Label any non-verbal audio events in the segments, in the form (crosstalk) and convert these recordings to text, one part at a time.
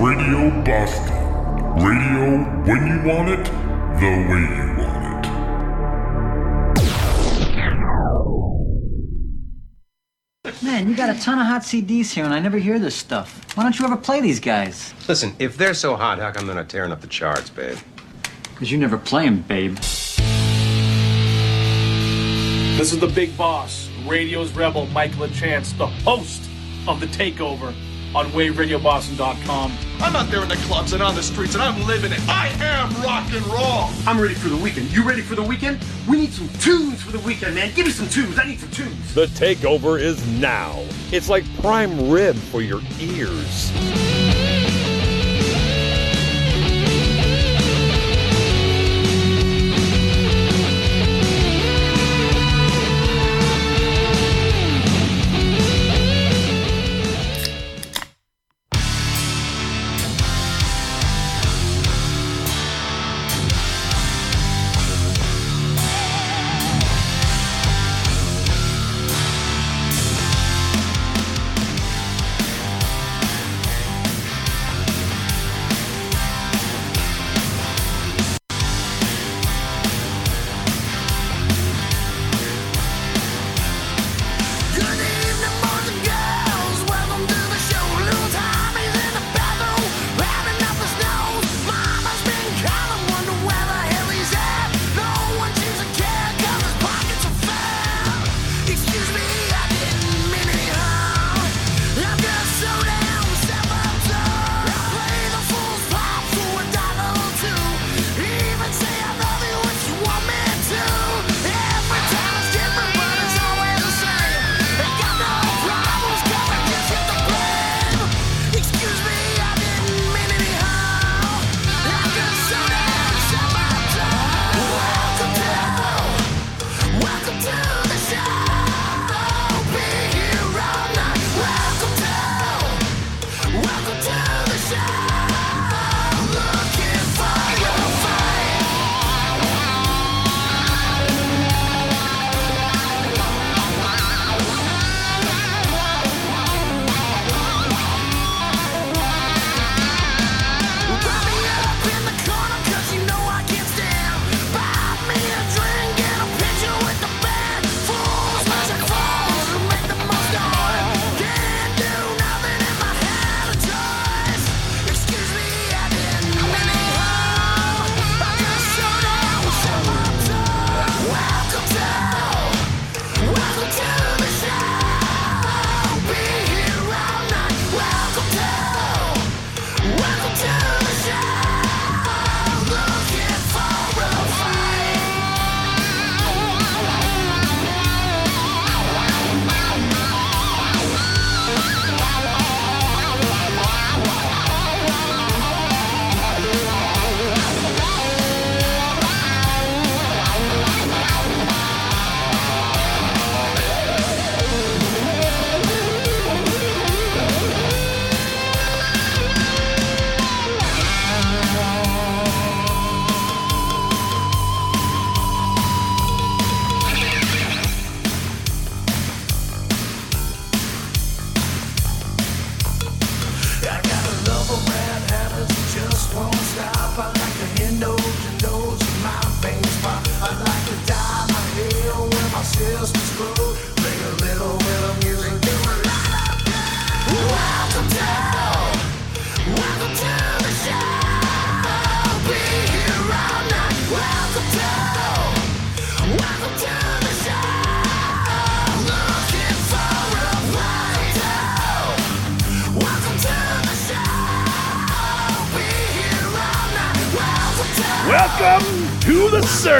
Radio Boston. Radio when you want it, the way you want it. Man, you got a ton of hot CDs here, and I never hear this stuff. Why don't you ever play these guys? Listen, if they're so hot, how come they're not tearing up the charts, babe? Because you never play them, babe. This is the big boss, radio's rebel, Mike LaChance, the host of The Takeover on WaveRadioBoston.com. I'm out there in the clubs and on the streets and I'm living it. I am rock and roll. I'm ready for the weekend. You ready for the weekend? We need some tunes for the weekend, man. Give me some tunes. I need some tunes. The takeover is now. It's like prime rib for your ears.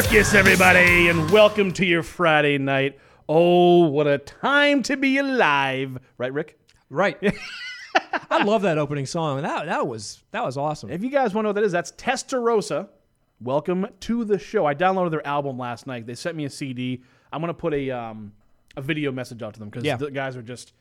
Circus, everybody, and welcome to your Friday night. Oh, what a time to be alive! Right, Rick? Right. (laughs) I love that opening song. That that was that was awesome. If you guys want to know what that is, that's Testarossa. Welcome to the show. I downloaded their album last night. They sent me a CD. I'm gonna put a um, a video message out to them because Yeah. the guys are just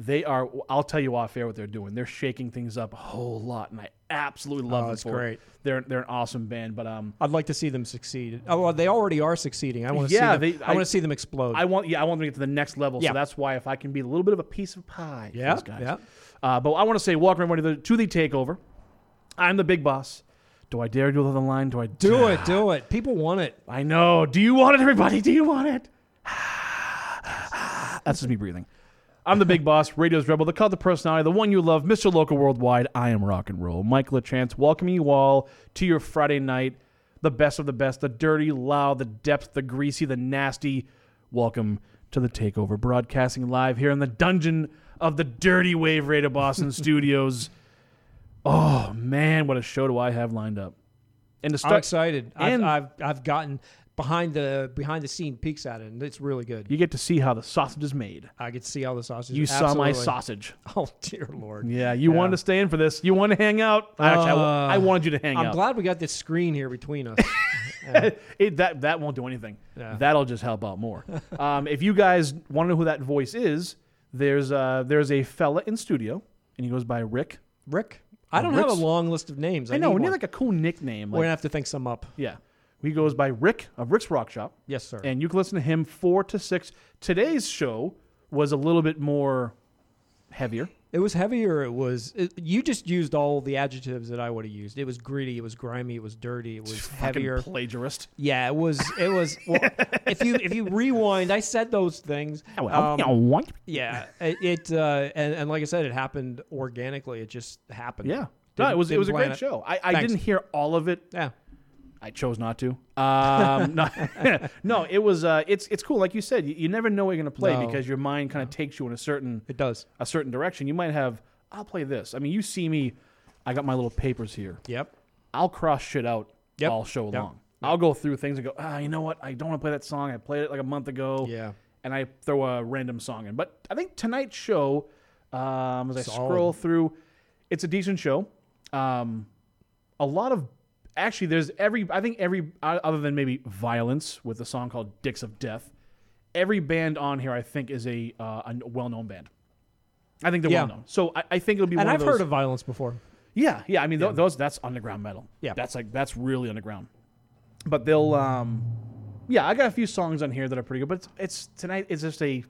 They are. I'll tell you off air what they're doing. They're shaking things up a whole lot, and I absolutely love Oh, them. that's for it. great. They're they're an awesome band, but um, I'd like to see them succeed. Oh, well, they already are succeeding. I want to Yeah, see them, they- I, I- want to see them explode. I want yeah, I want them to get to the next level. Yeah. So that's why if I can be a little bit of a piece of pie, for Yeah, these guys. yeah. Uh, but I want to say welcome everybody to the, to the takeover. I'm the big boss. Do I dare do the line? Do I do it, (sighs) do it. People want it. I know. Do you want it, everybody? Do you want it? (sighs) That's just me breathing. I'm the big boss, Radio's Rebel, the cult of personality, the one you love, Mr. Local Worldwide. I am rock and roll. Mike LaChance, welcoming you all to your Friday night. The best of the best, the dirty, loud, the depth, the greasy, the nasty. Welcome to the takeover, broadcasting live here in the dungeon of the Dirty Wave Radio Boston (laughs) studios. Oh man, what a show do I have lined up! And to I'm start, excited. I've, and- I've I've gotten behind the behind the scene peeks at it, and it's really good. you get to see how the sausage is made. I get to see all the sausage. You saw my Absolutely. sausage. (laughs) Oh dear lord. Yeah, you wanted to stay in for this. You wanted to hang out. Actually, I wa- Uh, I, wanted you to hang out. I'm out. glad we got this screen here between us. (laughs) (laughs) it, that that won't do anything. Yeah. That'll just help out more. um, if you guys want to know who that voice is, there's uh, there's a fella in studio, and he goes by Rick. Rick, I don't have a Rick's- long list of names. I, I know. need We need one. like a cool nickname. We're Like, gonna have to think some up. yeah, he goes by Rick of Rick's Rock Shop. Yes, sir. And you can listen to him four to six. Today's show was a little bit more heavier. It was heavier. It was. It, you just used all the adjectives that I would have used. It was gritty. It was grimy. It was dirty. It was heavier. plagiarist. Yeah, it was. It was. Well, (laughs) if you if you rewind, I said those things. Um, yeah, it, it uh, and, and like I said, it happened organically. It just happened. Yeah. No, it was it was a great show. I, I didn't hear all of it. Yeah. I chose not to. Um, (laughs) no, no, it was. Uh, it's it's cool. Like you said, you, you never know what you're gonna play No. because your mind kind of takes you in a certain It does. a certain direction. You might have. I'll play this. I mean, you see me. I got my little papers here. Yep. I'll cross shit out Yep. all show Yep. long. I'll go through things and go, ah, you know what? I don't want to play that song. I played it like a month ago. Yeah. And I throw a random song in. But I think tonight's show, um, as I Solid. scroll through, it's a decent show. Um, a lot of actually, there's every. I think every uh, other than maybe violence with a song called "Dicks of Death." Every band on here, I think, is a uh, a well-known band. I think they're Yeah. well-known. So I, I think it'll be. And I've of heard of violence before. yeah, yeah. I mean, tho- those that's underground metal. Yeah. that's like that's really underground. But they'll, um, yeah. I got a few songs on here that are pretty good. But it's, it's tonight. It's just a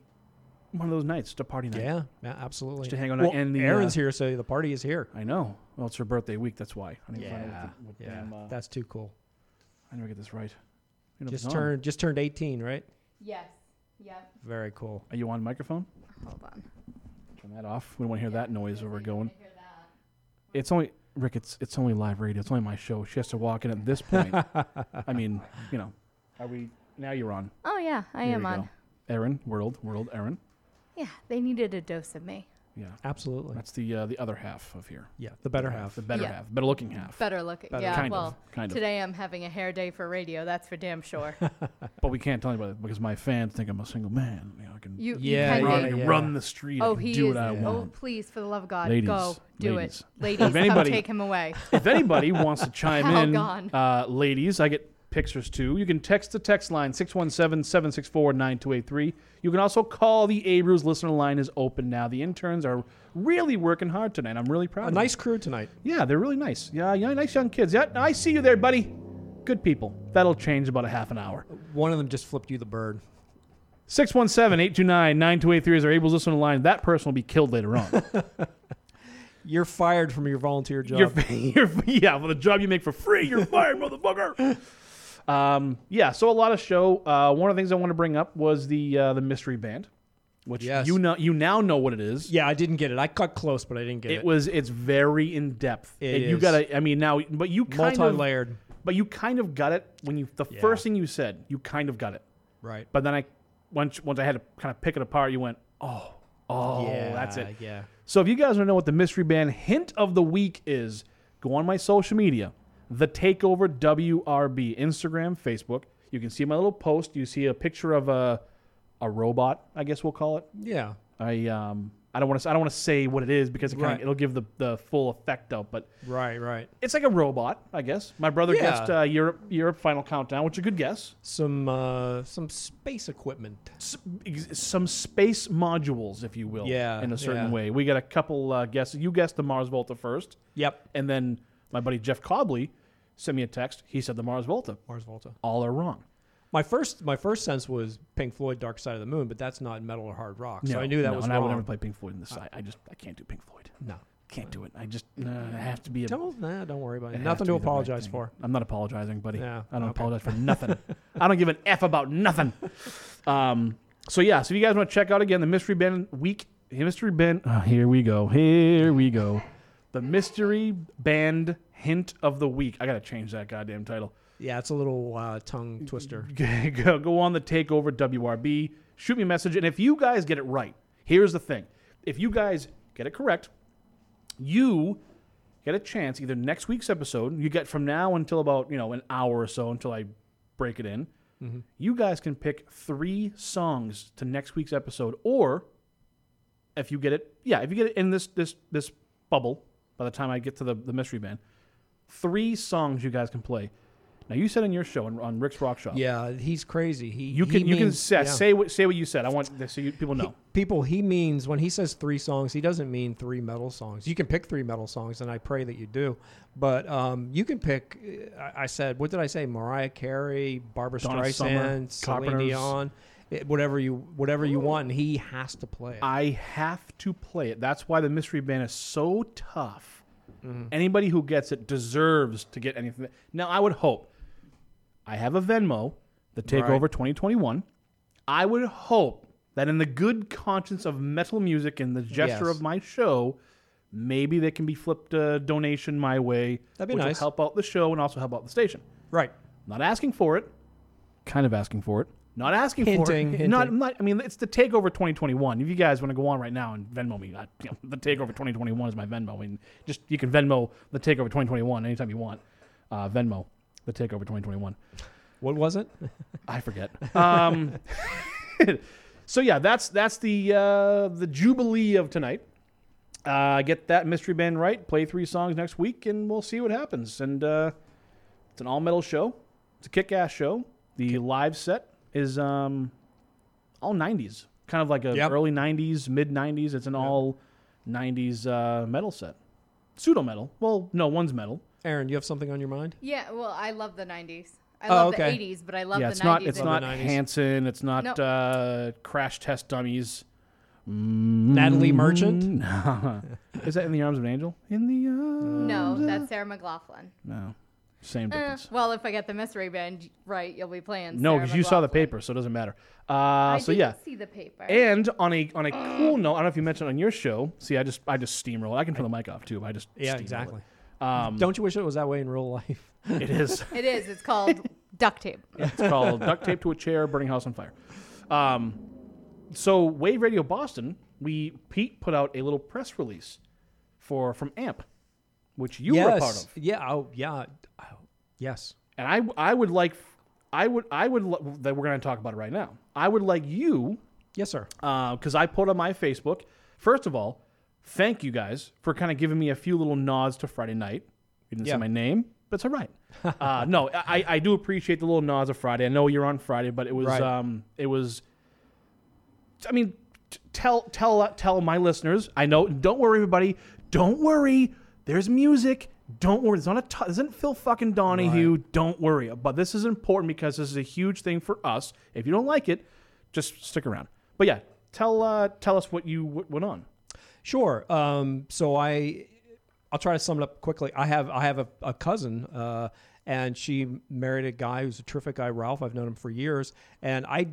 one of those nights, just a party night. Yeah. Yeah. Absolutely. Just to hang out Well, and the, Aaron's uh, here, so the party is here. I know. Well, it's her birthday week. That's why. I need to find out Yeah. what, the- what Yeah. damn, uh, That's too cool. I never get this right. You know, Just it's turned. Just turned 18, right? Yes. Yep. Very cool. Are you on microphone? Hold on. Turn that off. We don't want to hear that noise where we're going. It's only Rick. It's it's only live radio. It's only my show. She has to walk in at this point. (laughs) I mean, you know. Are we now? You're on. Oh yeah, I There am on. go. Aaron, world, world, Aaron. Yeah, they needed a dose of me. Yeah, Absolutely. that's the uh, the other half of here. Yeah. The better half. The better Yeah. half, better looking half. Better looking. Better. Yeah. Kind of, well, kind of. today I'm having a hair day for radio. That's for damn sure. (laughs) But we can't tell anybody because my fans think I'm a single man. You know, I can You, Yeah, you run, kind I can yeah. run the street. I Oh, can he do is. what I oh, want. please, for the love of God, Ladies, go do ladies. it, ladies. anybody- come take him away. if anybody wants to chime (laughs) How in, gone. uh, ladies, I get pictures too. You can text the text line 617-764-9283. You can also call the Abrams listener line is open now. The interns are really working hard tonight. I'm really proud. A of them. nice crew tonight. Yeah, they're really nice. Yeah, yeah, nice young kids. Yeah, I see you there, buddy. Good people. That'll change about a half an hour. One of them just flipped you the bird. 617-829-9283 is our Abrams listener line. That person will be killed later on. (laughs) You're fired from your volunteer job. You're, (laughs) you're, yeah, for the job you make for free, you're fired, (laughs) motherfucker. Um, yeah, so a lot of show. Uh, one of the things I want to bring up was the uh, the mystery band, which Yes. you know you now know what it is. yeah, I didn't get it. I cut close, but I didn't get it. It was it's very in depth. It and you is. gotta. I mean now, but you kind of multi-layered. but you kind of got it when you the Yeah. first thing you said. You kind of got it, Right. but then I once once I had to kind of pick it apart, you went, oh, oh, yeah, that's it. Yeah. So if you guys want to know what the mystery band hint of the week is, go on my social media, the Takeover WRB, Instagram, Facebook. You can see my little post. You see a picture of a a robot, I guess we'll call it. Yeah. I um I don't want to. I don't want to say what it is because it kind Right. of it'll give the, the full effect out. But Right, right. it's like a robot, I guess. My brother Yeah. guessed uh, Europe Europe Final Countdown, which is a good guess. Some uh, some space equipment. S- some space modules, if you will. Yeah, In a certain yeah. way, we got a couple uh, guesses. You guessed the Mars Volta first, Yep. and then my buddy Jeff Cobley sent me a text. He said the Mars Volta. Mars Volta. All are wrong. My first my first sense was Pink Floyd Dark Side of the Moon, but that's not metal or hard rock. So I knew that no, was and wrong. I would never play Pink Floyd in this. I, I just I can't do Pink Floyd. No. Can't do it. I just uh, I have to be a. Don't nah, don't worry about it. Nothing to to the right apologize for. I'm not apologizing, buddy. Yeah, I don't okay. apologize for nothing. (laughs) I don't give an f about nothing. (laughs) Um. So yeah. So if you guys want to check out again the mystery band week, mystery band. Oh, here we go. Here we go. The mystery band hint of the week. I gotta change that goddamn title. Yeah, it's a little uh, tongue twister. (laughs) go, go on the takeover WRB. Shoot me a message, and if you guys get it right, here's the thing: if you guys get it correct, you get a chance either next week's episode. You get from now until about you know an hour or so until I break it in. Mm-hmm. You guys can pick three songs to next week's episode, or if you get it, yeah, if you get it in this this this bubble by the time I get to the the mystery band, three songs you guys can play. Now you said in your show on, on Rick's Rock Shop, Yeah, he's crazy. He you can he you can say, yeah. say what say what you said. I want this so you, people know. people he means when he says three songs he doesn't mean three metal songs you can pick three metal songs and i pray that you do but um, you can pick I, I said what did i say mariah carey barbara Donna Summer, streisand celine dion it- whatever you whatever you want and he has to play it I have to play it. That's why the mystery band is so tough. Mm-hmm. Anybody who gets it deserves to get anything. Now I would hope. I have a Venmo, the Takeover 2021. I would hope that in the good conscience of metal music and the gesture Yes. of my show, maybe they can be flipped a donation my way, That'd be which nice. will help out the show and also help out the station. right Not asking for it. Kind of asking for it. Not asking Hinting, for it. Not, not. I mean, it's the Takeover 2021. If you guys want to go on right now and Venmo me, I, you know, the Takeover 2021 is my Venmo. I mean, just you can Venmo the Takeover 2021 anytime you want. Uh, Venmo the Takeover 2021. what was it (laughs) I forget. Um, (laughs) so yeah, that's that's the uh, the jubilee of tonight. Uh, get that mystery band right. Play three songs next week, and we'll see what happens. And uh, it's an all metal show. It's a kick ass show. The live set is um, all '90s, kind of like a Yep. early '90s, mid '90s. It's an all '90s uh, metal set. Pseudo metal. Well, no, one's metal. aaron you have something on your mind Yeah, well, I love the 90s. I Oh, love okay. the 80s, but I love yeah, the it's 90s. not. It's not Hanson. It's not Nope. uh, Crash Test Dummies. natalie merchant (laughs) Is that in the arms of an angel? In the arms. No, that's Sarah McLachlan. No, same Eh, difference. well, if I get the mystery band right, you'll be playing. no, because you saw the paper, so it doesn't matter. Uh, I so didn't yeah. see the paper. And on a on a cool note, I don't know if you mentioned on your show. See, I just I just steamroll. I can turn the mic off too. I just yeah exactly It. Um, don't you wish it was that way in real life (laughs) it is. it is. It's called (laughs) duct tape. It's called duct tape to a chair, burning house on fire. Um, so Wave Radio Boston, we Pete put out a little press release for from AMP, which you yes were a part of. yeah oh yeah oh, yes And I I would like I would I would that we're going to talk about it right now. I would like you yes sir because I put on my Facebook. First of all, thank you guys for kind of giving me a few little nods to Friday night. You didn't Yeah. say my name, but it's all right. (laughs) uh, no, I, I do appreciate the little nods of Friday. I know you're on Friday, but it was Right. um it was. I mean, t- tell tell tell my listeners. I know. Don't worry, everybody. Don't worry. There's music. Don't worry. It's not a. T- this isn't Phil fucking Donahue. Don't worry. But this is important because this is a huge thing for us. If you don't like it, just stick around. But yeah, tell uh, tell us what you w- went on. Sure. Um, so I, I'll try to sum it up quickly. I have I have a, a cousin, uh, and she married a guy who's a terrific guy, Ralph. I've known him for years, and I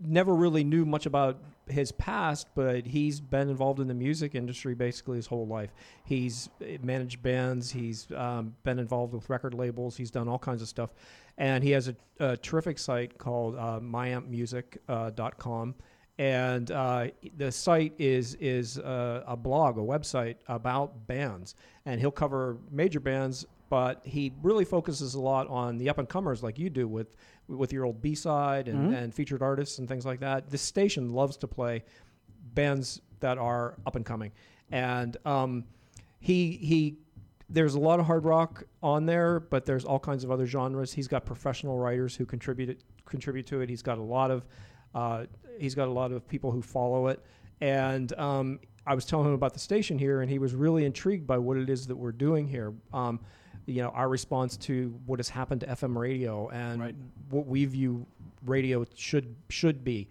never really knew much about his past, but he's been involved in the music industry basically his whole life. He's managed bands. He's um, been involved with record labels. He's done all kinds of stuff, and he has a, a terrific site called uh, myampmusic.com and uh, the site is is uh, a blog, a website about bands, and he'll cover major bands, but he really focuses a lot on the up and comers, like you do with with your old B side and, and featured artists and things like that. This station loves to play bands that are up and coming, and um, he he there's a lot of hard rock on there, but there's all kinds of other genres. He's got professional writers who contribute contribute to it. He's got a lot of uh, he's got a lot of people who follow it, and um, I was telling him about the station here, and he was really intrigued by what it is that we're doing here. Um, you know, our response to what has happened to FM radio and what we view radio should should be,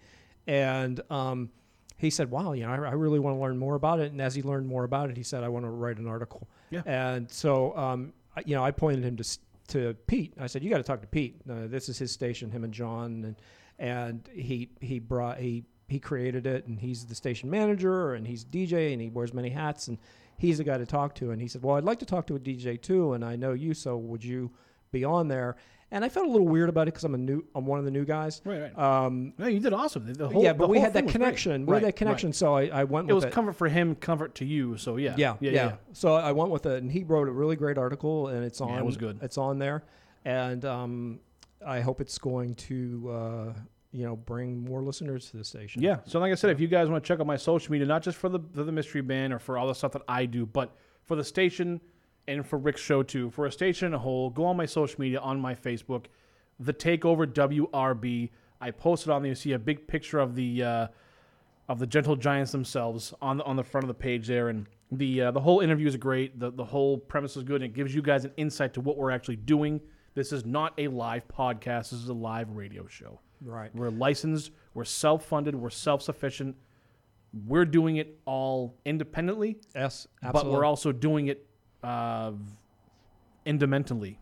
and um, he said, "Wow, you know, I, I really want to learn more about it." And as he learned more about it, he said, "I want to write an article." Yeah. And so, um, I- you know, I pointed him to to Pete. I said, "You got to talk to Pete. Uh, this is his station. Him and John, and and he he brought he he created it, and he's the station manager, and he's DJ, and he wears many hats, and he's the guy to talk to." And he said, "Well, I'd like to talk to a DJ too, and I know you, so would you be on there?" And I felt a little weird about it because I'm a new, I'm one of the new guys. Right, right. Um, No, you did awesome. The- whole- yeah, but we had that connection. We Right, had that connection, right. so I, I went with It was comfort for him, comfort to you. So yeah, yeah, yeah, yeah, yeah. So I went with it, and he wrote a really great article, and it's on. Yeah, it was good. It's on there, and um, I hope it's going to uh, you know bring more listeners to the station. Yeah. So like I said, if you guys want to check out my social media, not just for the for the mystery band or for all the stuff that I do, but for the station and for Rick's show too, for a station in a whole, go on my social media on my Facebook, the Takeover WRB. I posted on there. You see a big picture of the uh, of the Gentle Giants themselves on the on the front of the page there, and the uh, the whole interview is great. The the whole premise is good, and it gives you guys an insight to what we're actually doing. This is not a live podcast. This is a live radio show. Right. We're licensed. We're self funded. We're self sufficient. We're doing it all independently. Yes, But we're also doing it uh, independently.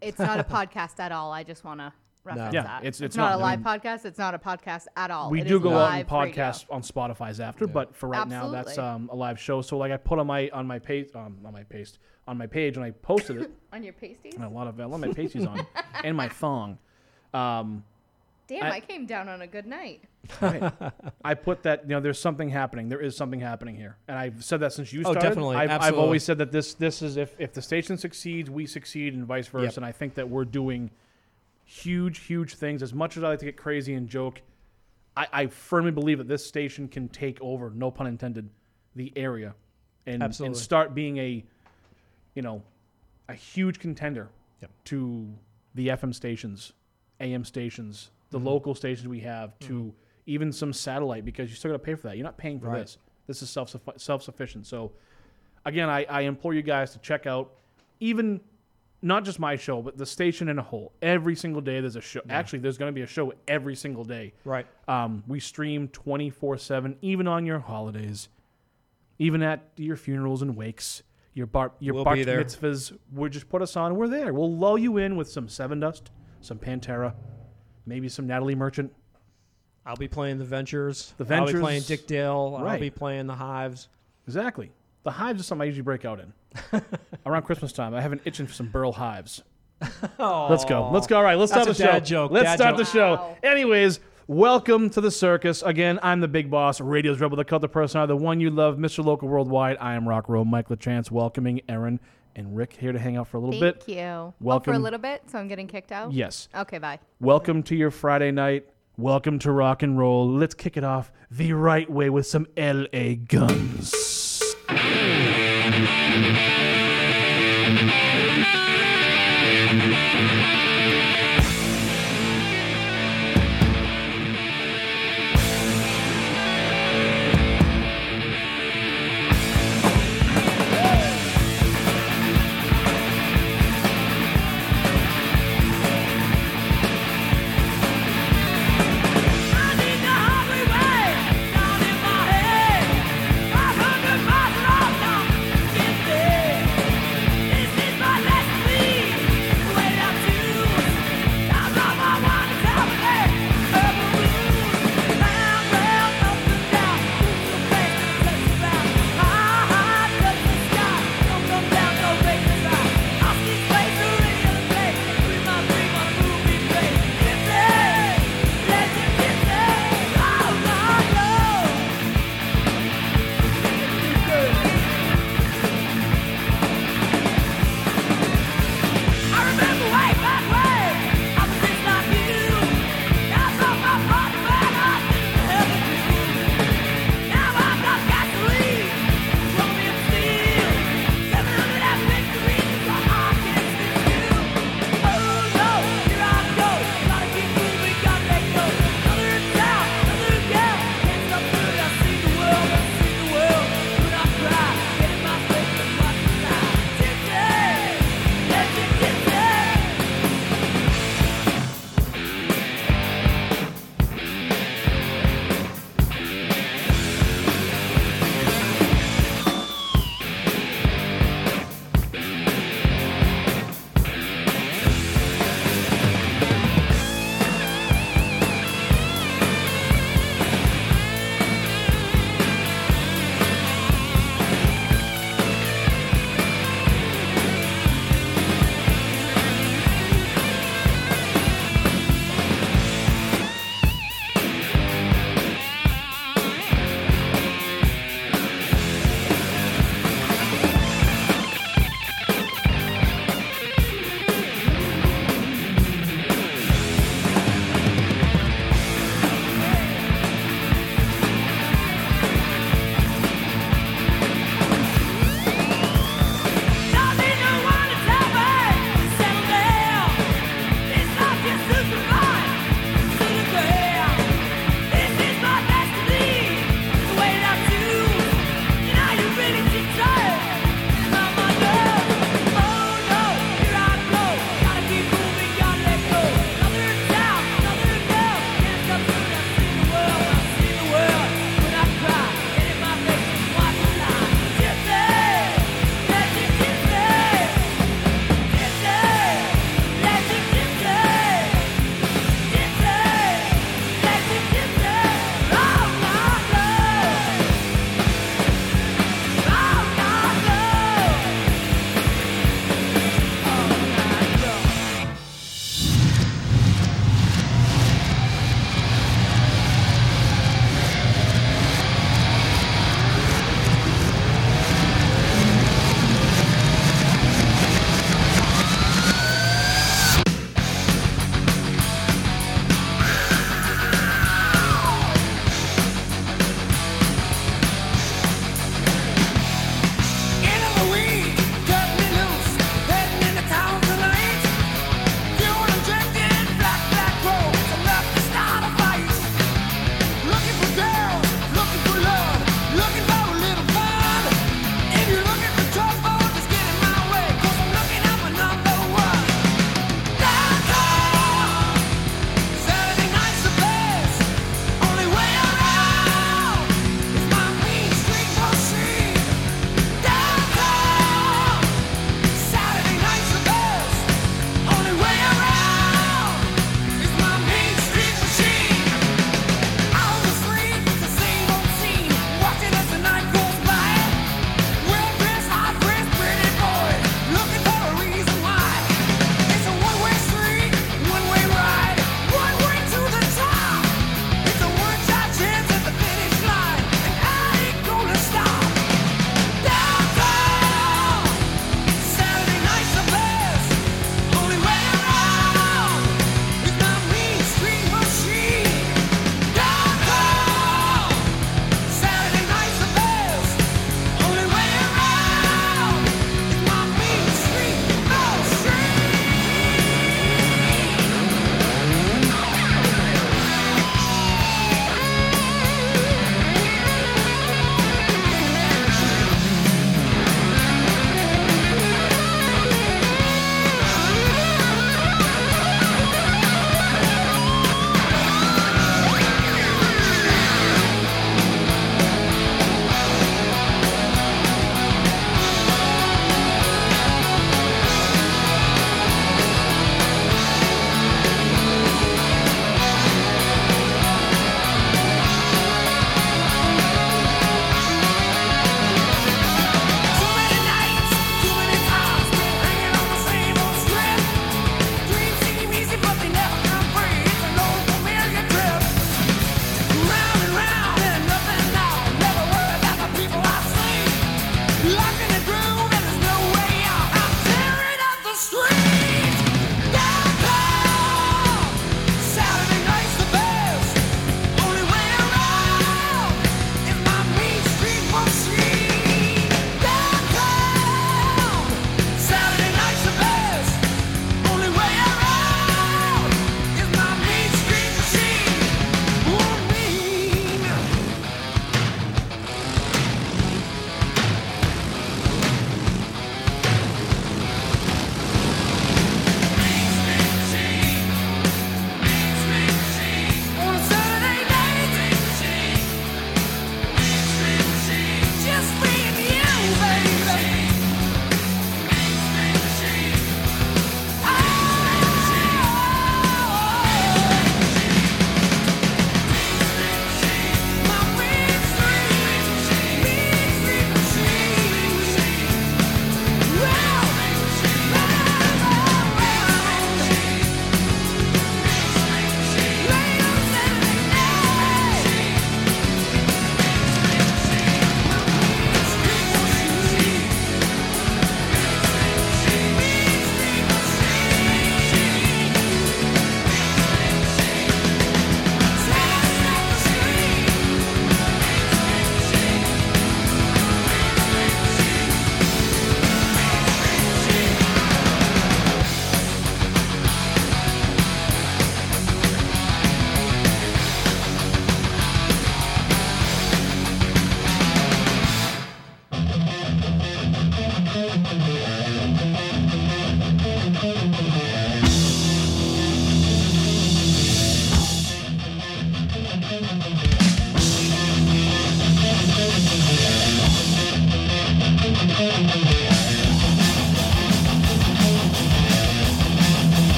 It's not a (laughs) podcast at all. I just want to reference Yeah, that. it's- It's, it's not, not. a I live mean- podcast. It's not a podcast at all. we It do go out and live radio. podcast on Spotify's after, but for right now, that's um, a live show. So like I put on my on my page um, on my paste on my page when I posted it. (laughs) on your pasties. And a lot of a lot of my pasties on (laughs) and my thong. Um, Damn, I- I, came down on a good night. Right. (laughs) I put that you know there's something happening. There is something happening here, and I've said that since you started. Oh, started. definitely. I've, I've always said that this this is if if the station succeeds, we succeed, and vice versa. Yep. And I think that we're doing huge, huge things. As much as I like to get crazy and joke, I, I firmly believe that this station can take over, no pun intended, the area, and and start being a, you know, a huge contender to the FM stations, AM stations, the Mhm. local stations we have, to even some satellite because you still got to pay for that. You're not paying for Right. this. This is self self sufficient. So, again, I, I implore you guys to check out even not just my show, but the station in a whole. Every single day there's a show. Actually, there's going to be a show every single day. Right. Um, we stream 24 7, even on your holidays, even at your funerals and wakes, your bar, your We'll bar mitzvahs. We just put us on. We're there. We'll lull you in with some Sevendust, some Pantera, maybe some Natalie Merchant. I'll be playing the Ventures. The Ventures. I'll be playing Dick Dale. I'll be playing the Hives. Exactly. The hives is something I usually break out in. (laughs) Around Christmas time, I have an itching for some burl hives. Let's go. Let's go. All right, let's That's start the a show. dad joke. Let's Dad start joke. the show. Wow. Anyways, welcome to the circus. Again, I'm the big boss, Radio's Rebel, the cult of personality, the one you love, Mr. Local Worldwide. I am Rock Roll, Mike LaChance, welcoming Aaron and Rick here to hang out for a little Thank bit. Thank you. Oh, for a little bit, so I'm getting kicked out? Yes. Okay, bye. Welcome to your Friday night. Welcome to rock and roll. Let's kick it off the right way with some LA guns.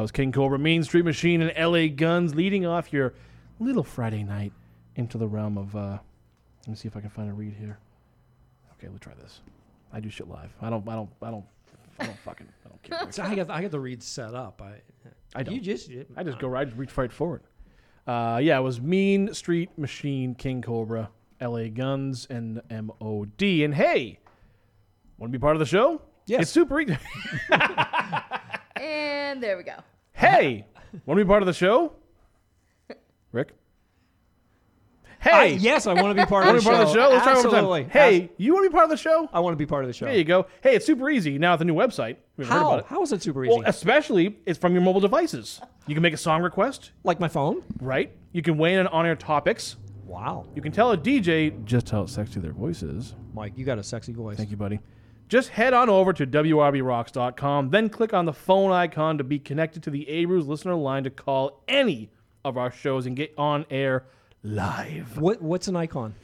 Was King Cobra, Mean Street Machine, and L.A. Guns, leading off your little Friday night into the realm of. Uh, let me see if I can find a read here. Okay, let's try this. I do shit live. I don't. I don't. I don't. I don't fucking. I don't care. (laughs) So I got I got the read set up. I I don't. You just I just go right, reach right forward. Uh, yeah, it was Mean Street Machine, King Cobra, L.A. Guns, and M.O.D. And hey, want to be part of the show? Yes. It's super easy. (laughs) (laughs) And there we go. hey, want to be part of the show? Rick? Hey, I, yes, I want to be part of want the to be part of the show? Let's try one more Absolutely. time. Hey, you want to be part of the show? I want to be part of the show. There you go. Hey, it's super easy now with the new website. We've heard How? about it. How is it super easy? Well, especially it's from your mobile devices. You can make a song request, like my phone? right? You can weigh in on on-air topics. Wow. You can tell a DJ just how sexy their voice is. Mike, you got a sexy voice. Thank you, buddy. Just head on over to WRBRocks.com, then click on the phone icon to be connected to the Abruz listener line to call any of our shows and get on air live. What What's an icon?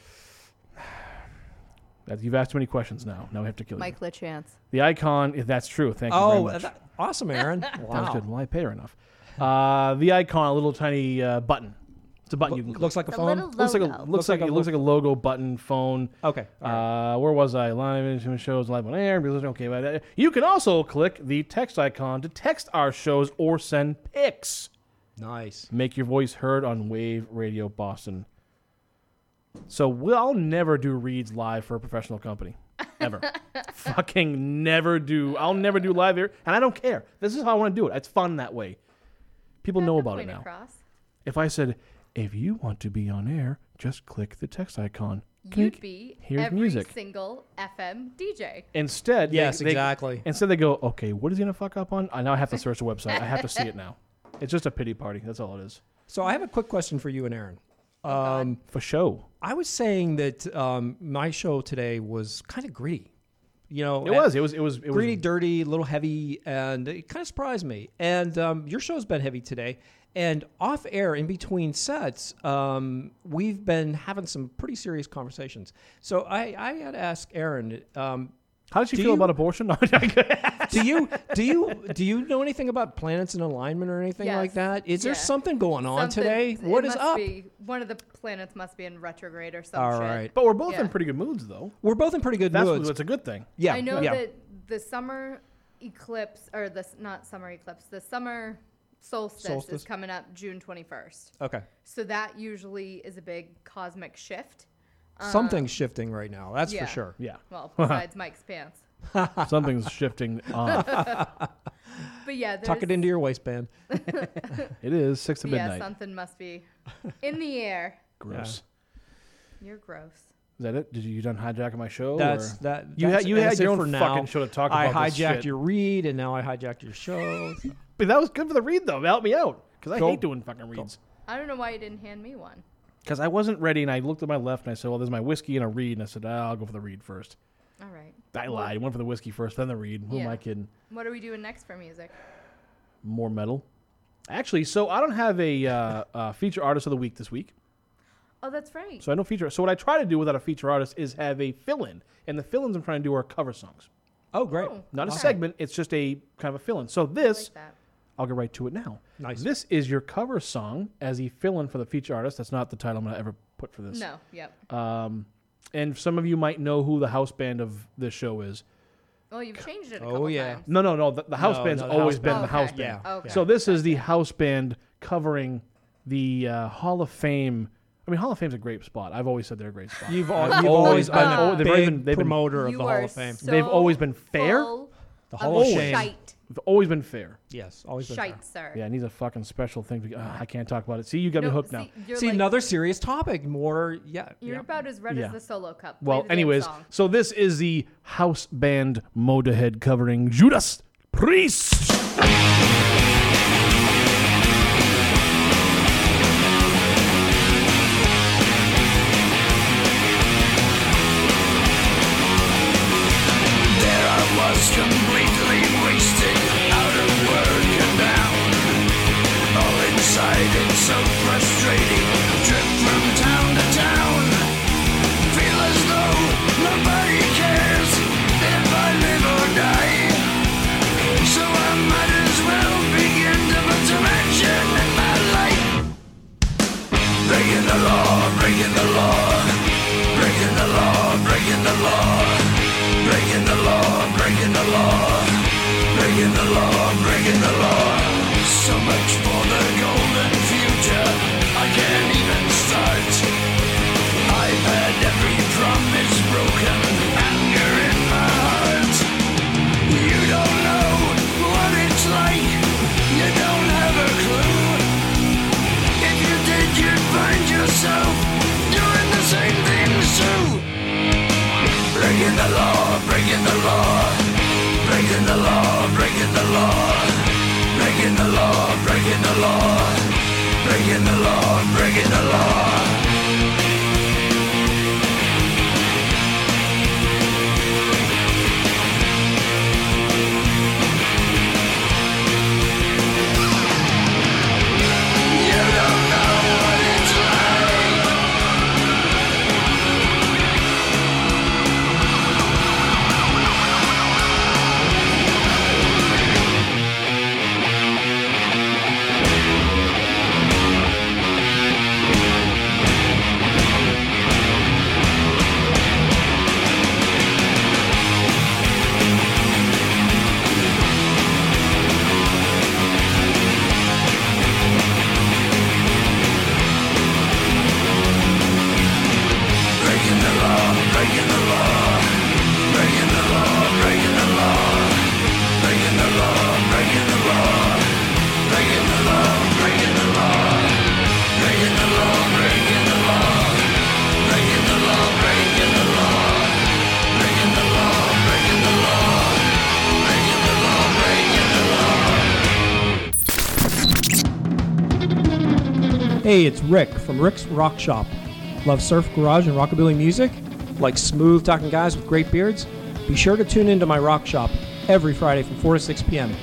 That- (sighs) You've asked too many questions now. Now we have to kill you. Mike you. LaChance. The icon, if that's true, thank you very Oh, much. that, awesome, Aaron. (laughs) That was Wow. good. Well, I pay her enough. Uh, the icon, a little tiny uh, button. It's a button you can click. Looks like a It's a phone. little looks like a logo. looks like, like it a looks like a logo button phone. Okay. all right. Uh, where was I? Live in shows live on air. Okay, but uh, you can also click the text icon to text our shows or send pics. nice. Make your voice heard on Wave Radio Boston. So we'll I'll never do reads live for a professional company. (laughs) Ever. Fucking never do. I'll never do live here. And I don't care. This is how I want to do it. It's fun that way. People know about it now. across. If I said, if you want to be on air, just click the text icon. You'd Click. be Here's every music. single FM DJ. Instead, they- Yes, they- exactly. Instead, they go, okay, what is he gonna fuck up on? I now have to search the website. I have to see it now. (laughs) It's just a pity party. That's all it is. So I have a quick question for you and Aaron. God. Um, For show. I was saying that um, my show today was kind of gritty. You know, It was. It was. It was. It was. gritty, dirty, a little heavy, and it kind of surprised me. And um, your show's been heavy today. And off air, in between sets, um, we've been having some pretty serious conversations. So I, I had to ask Aaron, um, How did you Do feel you- about abortion? (laughs) Do you do you do you know anything about planets in alignment or anything like Yes. that? Is there something going on Something- today? it What is must up? Be, one of the planets must be in retrograde or something. All shit. but we're both in pretty good moods, though. We're both in pretty good That's moods. what's a good thing. yeah, I know yeah. that the summer eclipse, or the not summer eclipse, the summer solstice, Solstice. is coming up June 21st. Okay. So that usually is a big cosmic shift. Something's um, shifting right now. That's yeah. for sure. Yeah. Well, (laughs) besides Mike's pants. (laughs) Something's shifting off. (laughs) But yeah, Tuck it into your waistband. It is six to Yeah, midnight. Yeah, something must be in the air. Gross. You're gross. Is that it? Did you, you done hijacking my show? That's or- that. You that's- had you had your own for now. fucking show to talk I about. this hijacked shit. your read, and now I hijacked your show. But that was good for the read though. Help me out because I Go. hate doing fucking reads. I don't know why you didn't hand me one. Because I wasn't ready, and I looked at my left, and I said, "Well, there's my whiskey and a read." And I said, ah, "I'll go for the read first. All right. I lied. Went for the whiskey first, then the read. Who am Yeah. I kidding? What are we doing next for music? More metal. Actually, so I don't have a uh, uh, feature artist of the week this week. Oh, that's right. So I don't feature. So what I try to do without a feature artist is have a fill-in, and the fill-ins I'm trying to do are cover songs. Oh, great. Oh, Not a okay. segment. It's just a kind of a fill-in. So I this, like that. I'll get right to it now. Nice. This is your cover song as a fill-in for the feature artist. That's not the title I'm gonna ever put for this. No. Yep. Um, and some of you might know who the house band of this show is. Well, you've changed it a Oh, yeah. times. No, no, no. The, the house No, band's no, the always house been band. the house band. Yeah. Okay. So this is the house band covering the uh, Hall of Fame. I mean, Hall of Fame's a great spot. I've always said they're a great spot. You've, al- I've you've always been been- a oh, big been- they've been- promoter of the Hall of Fame. So They've always been fair? full The of Hall of Shame. Shite. They've always been fair. Yes, always been. fair. Shite, sir. Yeah, it needs a fucking special thing. To, uh, I can't talk about it. See, you got me No, hooked see, now. You're See, like, another serious topic. More, yeah. You're yeah. about as red Yeah. as the solo cup. Play Well, the damn anyways, song. so this is the house band Motorhead covering Judas Priest. Breaking the law, breaking the law, breaking the law, breaking the law. Hey, it's Rick from Rick's Rock Shop. Love surf garage and rockabilly music? Like smooth talking guys with great beards? Be sure to tune into my rock shop every Friday from 4 to 6 p.m.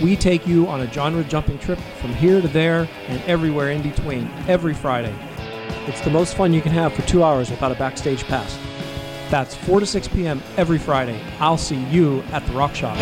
We take you on a genre jumping trip from here to there and everywhere in between every Friday. It's the most fun you can have for two hours without a backstage pass. That's 4 to 6 p.m. every Friday. I'll see you at the rock shop.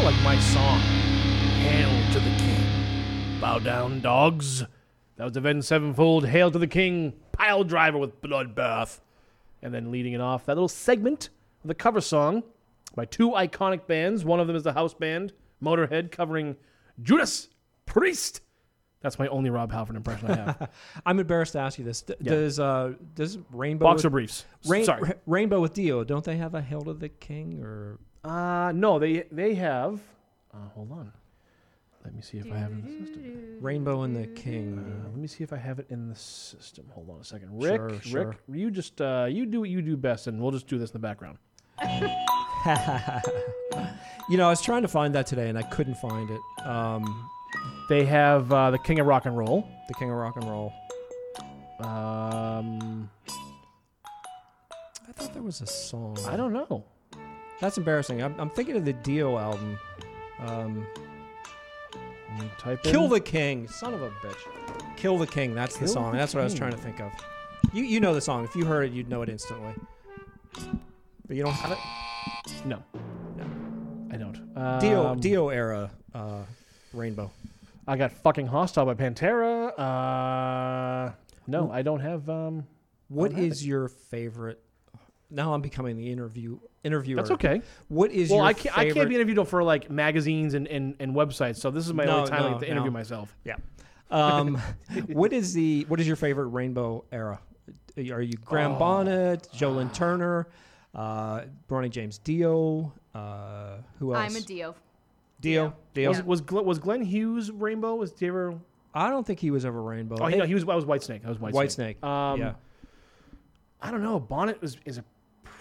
Kind of like my song. Hail to the king. Bow down, dogs. That was Avenged Sevenfold. Hail to the king. Pile driver with bloodbath. And then leading it off, that little segment of the cover song by two iconic bands. One of them is the house band, Motorhead, covering Judas Priest. That's my only Rob Halford impression I have. (laughs) I'm embarrassed to ask you this. D- Yeah. Does uh does Rainbow Boxer with- briefs. Rain- Sorry. Ra- Rainbow with Dio? Don't they have a Hail to the King or? Uh, no, they they have. Uh, hold on. Let me see if I have it in the system. Rainbow and the King. Uh, let me see if I have it in the system. Hold on a second. Rick, Sure, sure. Rick, you just uh, you do what you do best, and we'll just do this in the background. (laughs) you know, I was trying to find that today and I couldn't find it. Um, They have uh, the King of Rock and Roll. the King of Rock and Roll. Um, I thought there was a song. I don't know. That's embarrassing. I'm, I'm thinking of the Dio album. Um, type Kill in. the King, son of a bitch. Kill the King. That's the song. the That's what I was trying to think of. You you know the song. If you heard it, you'd know it instantly. But you don't have it. No, no, I don't. Dio Um, Dio era uh, Rainbow. I got fucking hostile by Pantera. Uh, no, I don't have. Um, What don't have is your favorite? Now I'm becoming the interview interviewer. That's okay. What is well, your I can't. I can't favorite- be interviewed for like magazines and, and, and websites. So this is my No, only time no, to interview no. myself. Yeah. Um, (laughs) what is the what is your favorite Rainbow era? Are you Graham Oh. Bonnet, Joe Lynn Turner, uh, Ronnie James Dio? Uh, who else? I'm a Dio. Dio. Dio. Was was Glenn, was Glenn Hughes Rainbow? Was he ever? I don't think he was ever Rainbow. Oh, he, no, he was. I was Whitesnake. I was White, Snake. Whitesnake. Snake, Um, yeah. I don't know. Bonnet is is a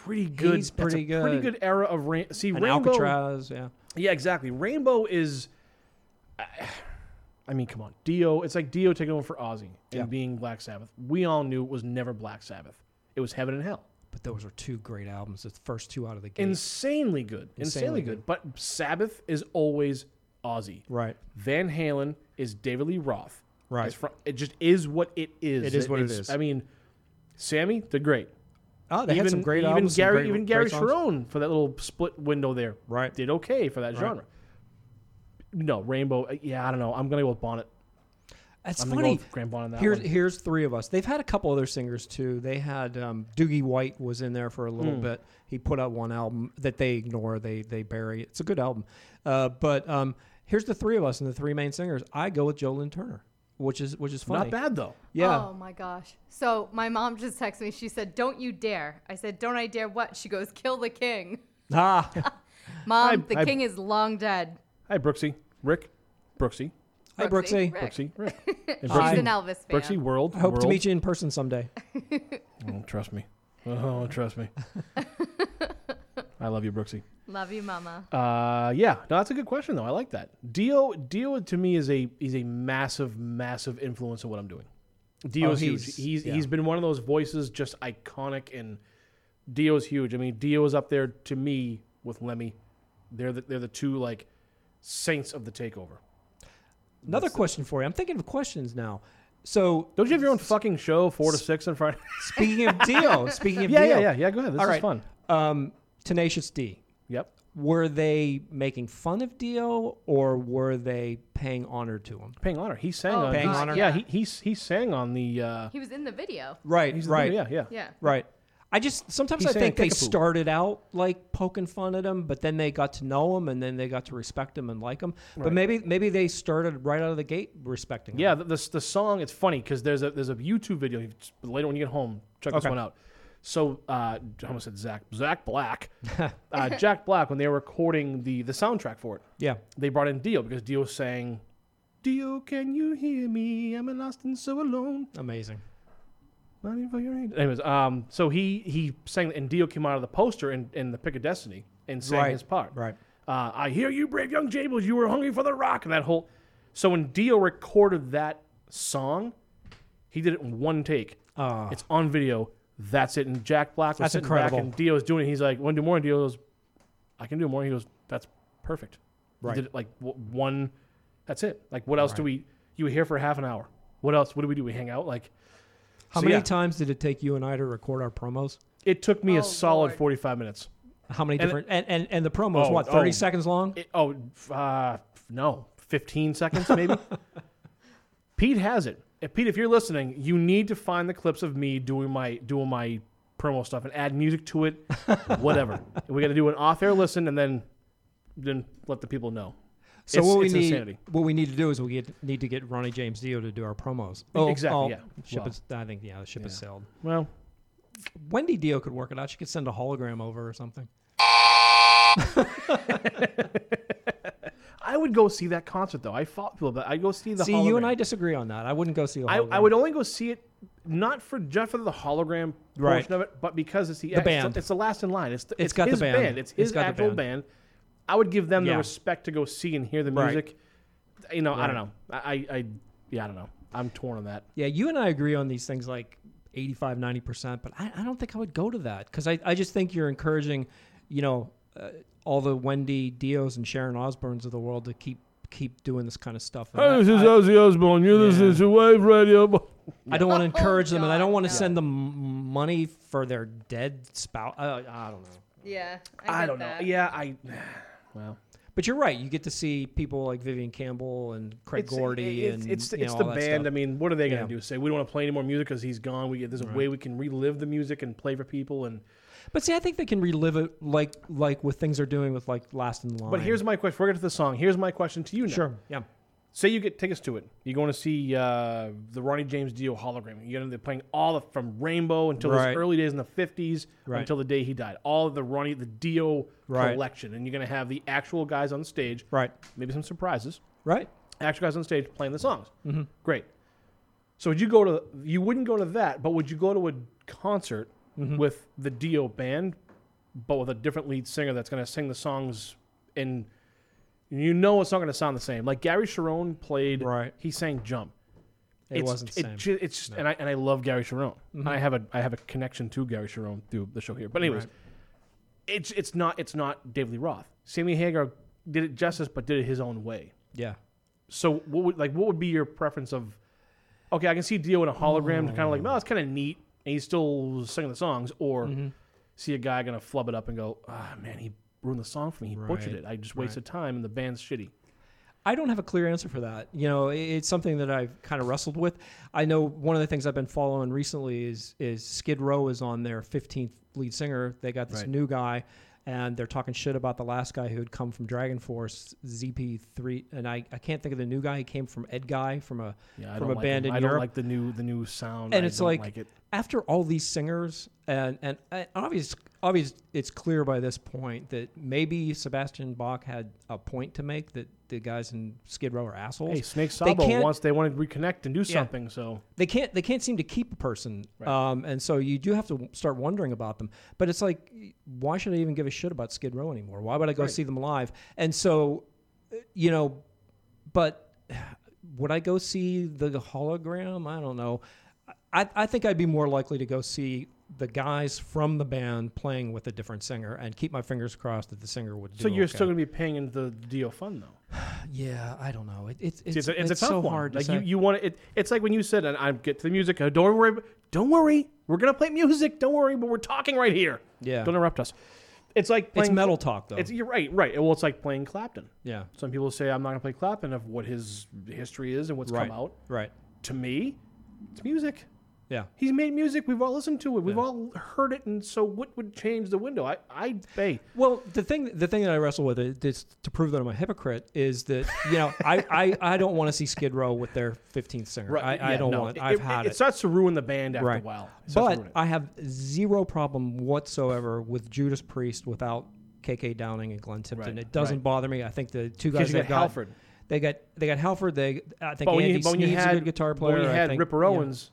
pretty good. He's that's a pretty Pretty good. good era of rain. See, And Rainbow. Alcatraz, yeah. Yeah, exactly. Rainbow is. I mean, come on, Dio. It's like Dio taking over for Ozzy and Yeah. being Black Sabbath. We all knew it was never Black Sabbath. It was Heaven and Hell. But those are two great albums. The first two out of the gate. Insanely good. Insanely, Insanely good. good. But Sabbath is always Ozzy. Right. Van Halen is David Lee Roth. Right. It just is what it is. It is what it's- I mean, Sammy, they're great. Oh, they even, had some great even albums, Gary, great- even Gary songs. Cherone for that little split window there. Right. Did okay for that Right. genre. No, Rainbow. uh, Yeah, I don't know. I'm gonna go with Bonnet. That's I'm funny. Go with Graham Bonnet on that here's one. here's three of us. They've had a couple other singers too. They had um, Doogie White was in there for a little Mm. bit. He put out one album that they ignore. They they bury. It's a good album. Uh, but um, here's the three of us and the three main singers. I go with Joe Lynn Turner, which is which is funny. Not bad though. Yeah. Oh my gosh. So my mom just texted me. She said, "Don't you dare." I said, "Don't I dare what?" She goes, "Kill the king." (laughs) Ah. (laughs) Mom, Hi- the hi- king is long dead. Hi, Brooksy. Rick. Brooksy. Hi, Brooksy. Rick. Brooksy. Rick. (laughs) She's Brooksy- an Elvis fan. Brooksy World. I hope to meet you in person someday. Oh, trust me. Oh, trust me. I love you, Brooksy. Love you, Mama. Uh, yeah, no, that's a good question though. I like that. Dio, Dio to me is a is a massive, massive influence on what I'm doing. Dio's Oh, huge. he's- He's yeah. he's been one of those voices, just iconic, and Dio's huge. I mean, Dio is up there to me with Lemmy. They're the, they're the two like saints of the takeover. Another question for you. I'm thinking of questions now. So don't you have your own fucking show, four to six on Friday? Speaking of (laughs) Dio, speaking of yeah, Dio, yeah, yeah, yeah. Go ahead. This All is right. fun. Um, Tenacious D. Yep. Were they making fun of Dio or were they paying honor to him? Paying honor. He sang Oh, on. Paying he's- honor? Yeah, he he he sang on the. Uh, He was in the video. Right, He's the right. leader, yeah, Yeah. Right. I just sometimes He I sang think they Kickapoo. started out like poking fun at him, but then they got to know him and then they got to respect him and like him. But maybe maybe they started right out of the gate respecting him. Yeah, the, the, the song it's funny because there's a there's a YouTube video later when you get home. Check this Okay. one out. So uh, I almost said Zach Zach Black, (laughs) uh, Jack Black when they were recording the the soundtrack for it. Yeah. they brought in Dio because Dio sang, "Dio, can you hear me? I'm lost and so alone." Amazing. Money for your aid. Anyways, um, so he he sang and Dio came out of the poster in, in the Pick of Destiny and sang Right, his part. right. Uh, I hear you, brave young Jables. You were hungry for the rock, and that whole. So when Dio recorded that song, he did it in one take. Ah. It's on video. That's it. And Jack Black was That's sitting incredible. back, and Dio's doing it. He's like, "Want to do more?" And Dio goes, "I can do more." He goes, "That's perfect." Right. He did it like w- one. That's it. Like, what else do we? You were here for half an hour. What else? What do we do? We hang out. Like, How so many yeah. times did it take you and I to record our promos? It took me Oh, a solid Lord. 45 minutes. How many And- different and, and, and the promos Oh, what, thirty oh. seconds long? It, oh, uh, no, 15 seconds maybe. (laughs) Pete has it. If, Pete, if you're listening, you need to find the clips of me doing my doing my promo stuff and add music to it, (laughs) whatever. we got to do an off-air listen and then then let the people know. So It's- what we it's need insanity. what we need to do is we get, need to get Ronnie James Dio to do our promos. Oh, Exactly, oh, yeah. Ship Well. is, I think yeah, the ship has sailed. Well, Wendy Dio could work it out. She could send a hologram over or something. (laughs) (laughs) I would go see that concert though. I fought people, but I'd go see the. See, you and. I disagree on that. I wouldn't go see a I, hologram. I would only go see it not for just for the hologram Right. portion of it, but because it's the, The it's band. It's the last in line. It's the, It's it's got the his band. It's It's his got the actual band. band. I would give them Yeah. the respect to go see and hear the Right. music. You know, I don't know. I, I, I, yeah, I don't know. I'm torn on that. Yeah, you and I agree on these things like 85, 90%, but I, I don't think I would go to that because I, I just think you're encouraging, you know, uh, all the Wendy Dios and Sharon Osbournes of the world to keep keep doing this kind of stuff. And Hey, I- this is I- Ozzy Osbourne. You're listening to Wave Radio. I don't want to encourage them, and I don't want to oh, no. send them money for their dead spouse. I, I don't know. Yeah. I, get don't that. know. Yeah, I. (sighs) Well, But you're right. You get to see people like Vivian Campbell and Craig It's- Gordy it's, and it's, you know, it's all the that band. stuff. I mean, what are they going Yeah. to do? Say we don't want to play any more music because he's gone. We there's a way we can relive the music and play for people. And But see, I think they can relive it like like with things they're doing with like Last in Line. but here's my question. We're going to the song. Here's my question to you now. sure, yeah. Say you get tickets to it. You're going to see uh, the Ronnie James Dio hologram. You're going to be playing all the from Rainbow until Right. his early days in the 50s Right. until the day he died. All of the Ronnie the Dio Right. collection, and you're going to have the actual guys on stage. Right. Maybe some surprises. Right. Actual guys on stage playing the songs. Mhm. Great. So would you go to? You wouldn't go to that, but would you go to a concert Mhm. with the Dio band, but with a different lead singer that's going to sing the songs in? You know it's not going to sound the same. Like Gary Cherone played. Right. He sang "Jump." It It's- wasn't the it same. it's just, and I and I love Gary Cherone. Mhm. I have a I have a connection to Gary Cherone through the show here. But anyways, Right. it's it's not it's not David Lee Roth. Sammy Hagar did it justice, but did it his own way. Yeah. So what would like what would be your preference of? Okay, I can see Dio in a hologram, kind of like, no, it's kind of neat, and he's still singing the songs, or Mhm. see a guy gonna flub it up and go, ah, man, he ruined the song for me. He butchered it. I just right. wasted time, and the band's shitty. I don't have a clear answer for that. You know, it's something that I've kind of wrestled with. I know one of the things I've been following recently is is Skid Row is on their 15th lead singer. They got this Right. new guy, and they're talking shit about the last guy who had come from Dragon Force ZP Theart. And I, I can't think of the new guy. He came from Ed Guy from a Yeah, from a like band him. in I Europe. don't like the new the new sound. and I it's like, like it. after all these singers and and, and obvious obvious it's clear by this point that maybe Sebastian Bach had a point to make that the guys in Skid Row are assholes. Hey, Snake Sabo can't- wants they want to reconnect and do Yeah. something. So they can't they can't seem to keep a person um, and so you do have to start wondering about them but it's like why should i even give a shit about skid row anymore why would i go Right. see them live and so uh, you know but would i go see the hologram i don't know I, I think i'd be more likely to go see the guys from the band playing with a different singer and keep my fingers crossed that the singer would do so you're okay. still gonna be paying into the deal fund though. (sighs) yeah i don't know it, it's it's, See, it's, it's, it's a tough so one. hard to like say. you, you want it. It's like when you said, and I get to the music. uh, Don't worry. Don't worry. We're gonna play music. Don't worry. But we're talking right here. Yeah. Don't interrupt us. It's like playing, it's metal talk, though. It's you're right. Right. Well, it's like playing Clapton. Yeah. Some people say I'm not gonna play Clapton of what his history is and what's Right. come out. right To me, it's music. Yeah He's made music. We've all listened to it. We've all heard it. And so, what would change the window? I, I, hey, Well, the thing the thing that I wrestle with it, is to prove that I'm a hypocrite is that you know I, I, I don't want to see Skid Row with their 15th singer. I, I yeah, don't no. want. It, I've it, had it. it. starts to ruin the band after right. a while. It starts to But. I have zero problem whatsoever with Judas Priest without KK Downing and Glenn Tipton. Right, It doesn't right. bother me. I think the two guys that got Halford. They got they got Halford. They I think but Andy you, but Sneap's had a good guitar but player. when you I had think, Ripper yeah. Owens,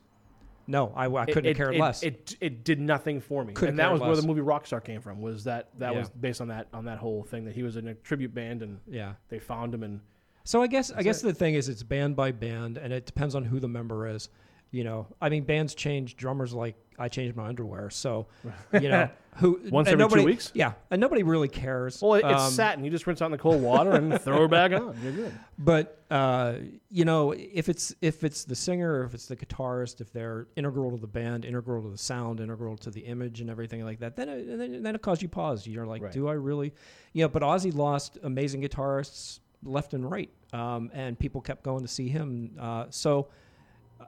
No, I, I couldn't it, cared it, less. It, it did nothing for me, Couldn't and that care was where the movie Rockstar came from. Was that that Yeah. was based on that on that whole thing that he was in a tribute band and Yeah. they found him and So I guess I guess it. the thing is it's band by band and it depends on who the member is. You know, I mean, bands change drummers like I changed my underwear. So, (laughs) you know, who Once every two nobody, weeks? Yeah, and nobody really cares. well, it, it's Um, satin. You just rinse out in the cold water and (laughs) throw it back on. You're good. But uh, you know, if it's if it's the singer, if it's the guitarist, if they're integral to the band, integral to the sound, integral to the image and everything like that, then it, then, then it causes you pause. You're like, Right. do I really? You know, but Ozzy lost amazing guitarists left and right, um, and people kept going to see him. Uh, so,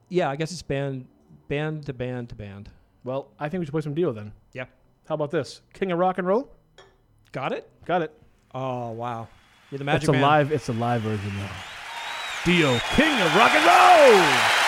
yeah, I guess it's band band to band to band. Well, I think we should play some Dio then. Yeah, How about this? King of Rock and Roll. got it. Got it. Oh wow, you're the magic It's a man. live. It's a live version though. Dio, King of Rock and Roll.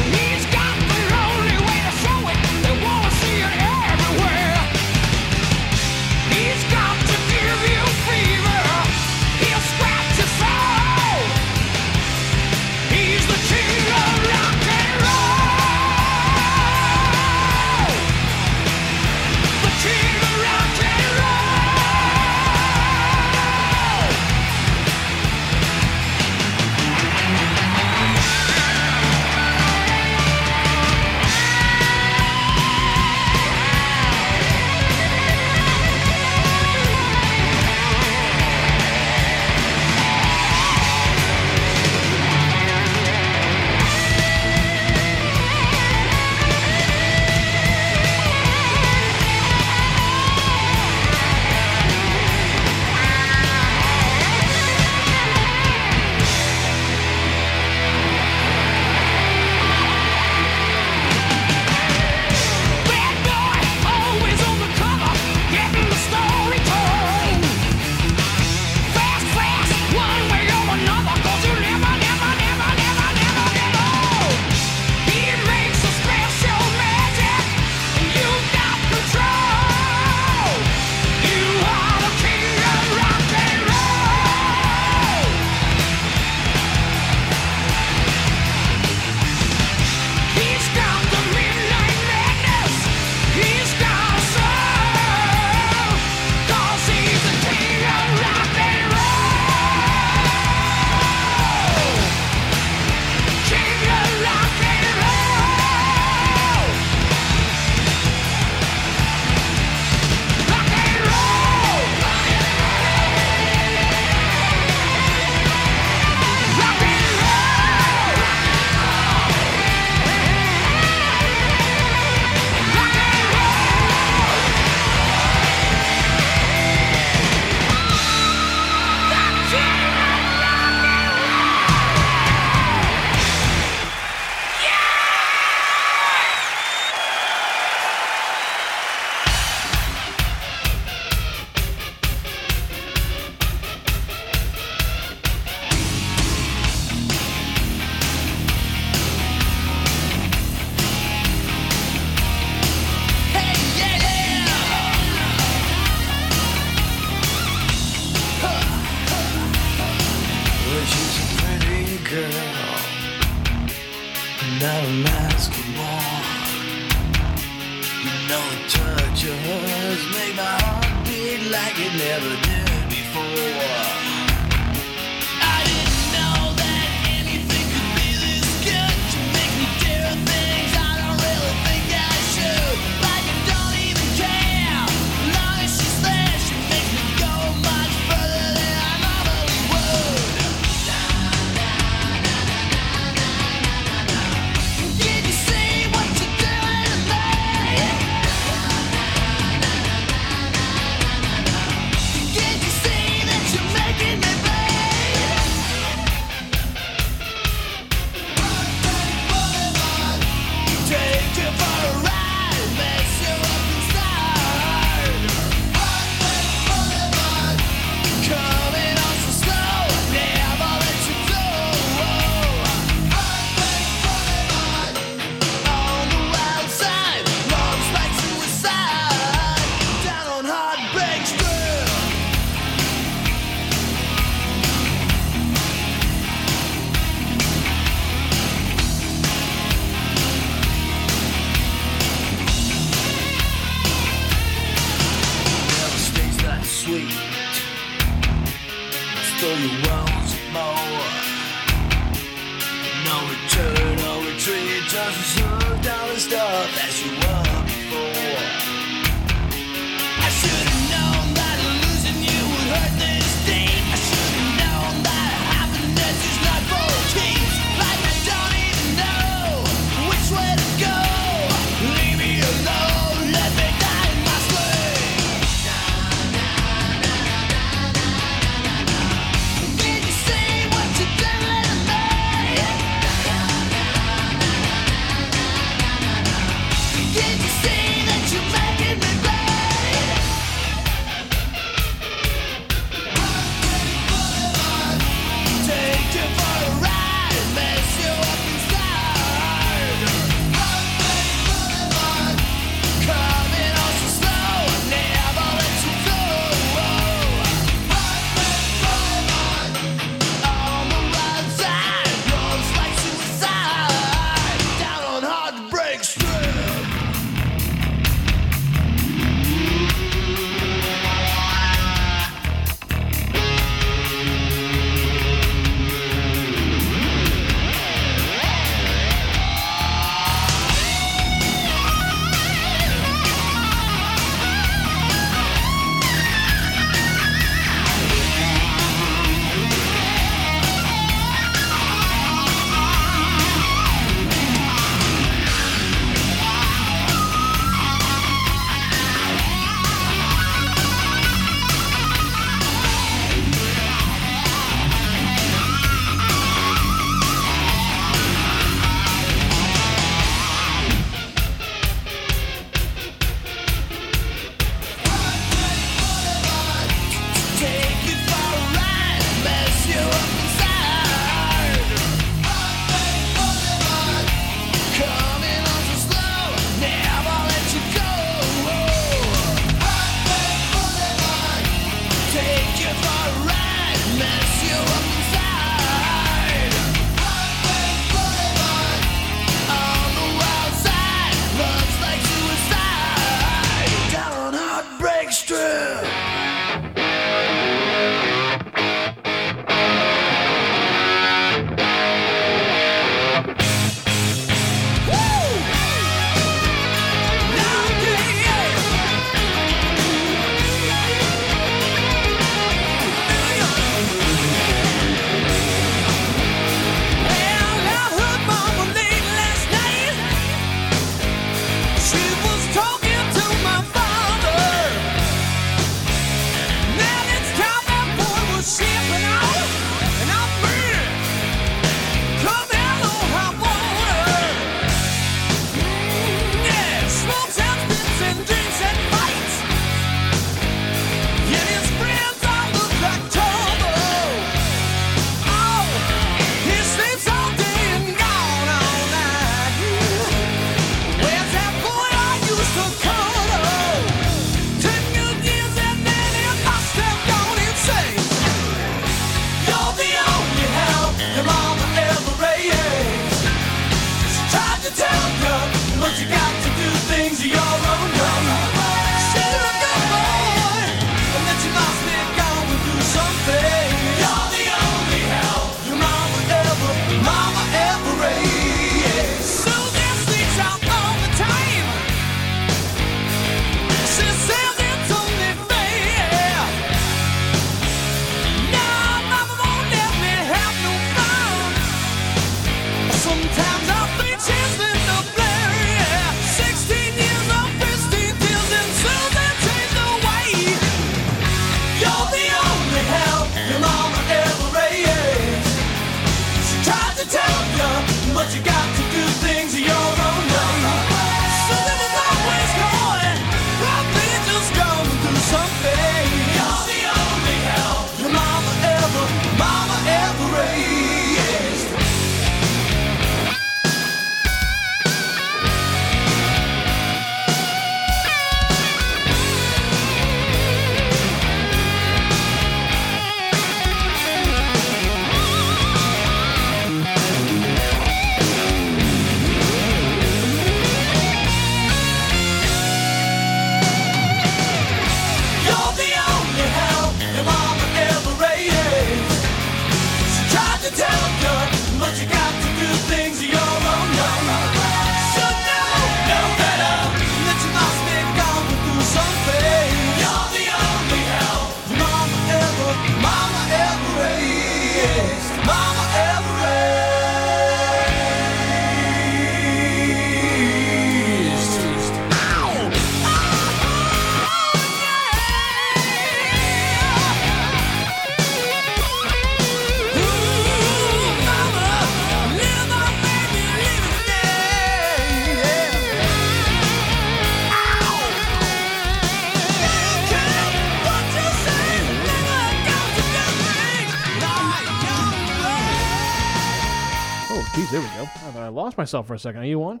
Myself for a second. Are you on?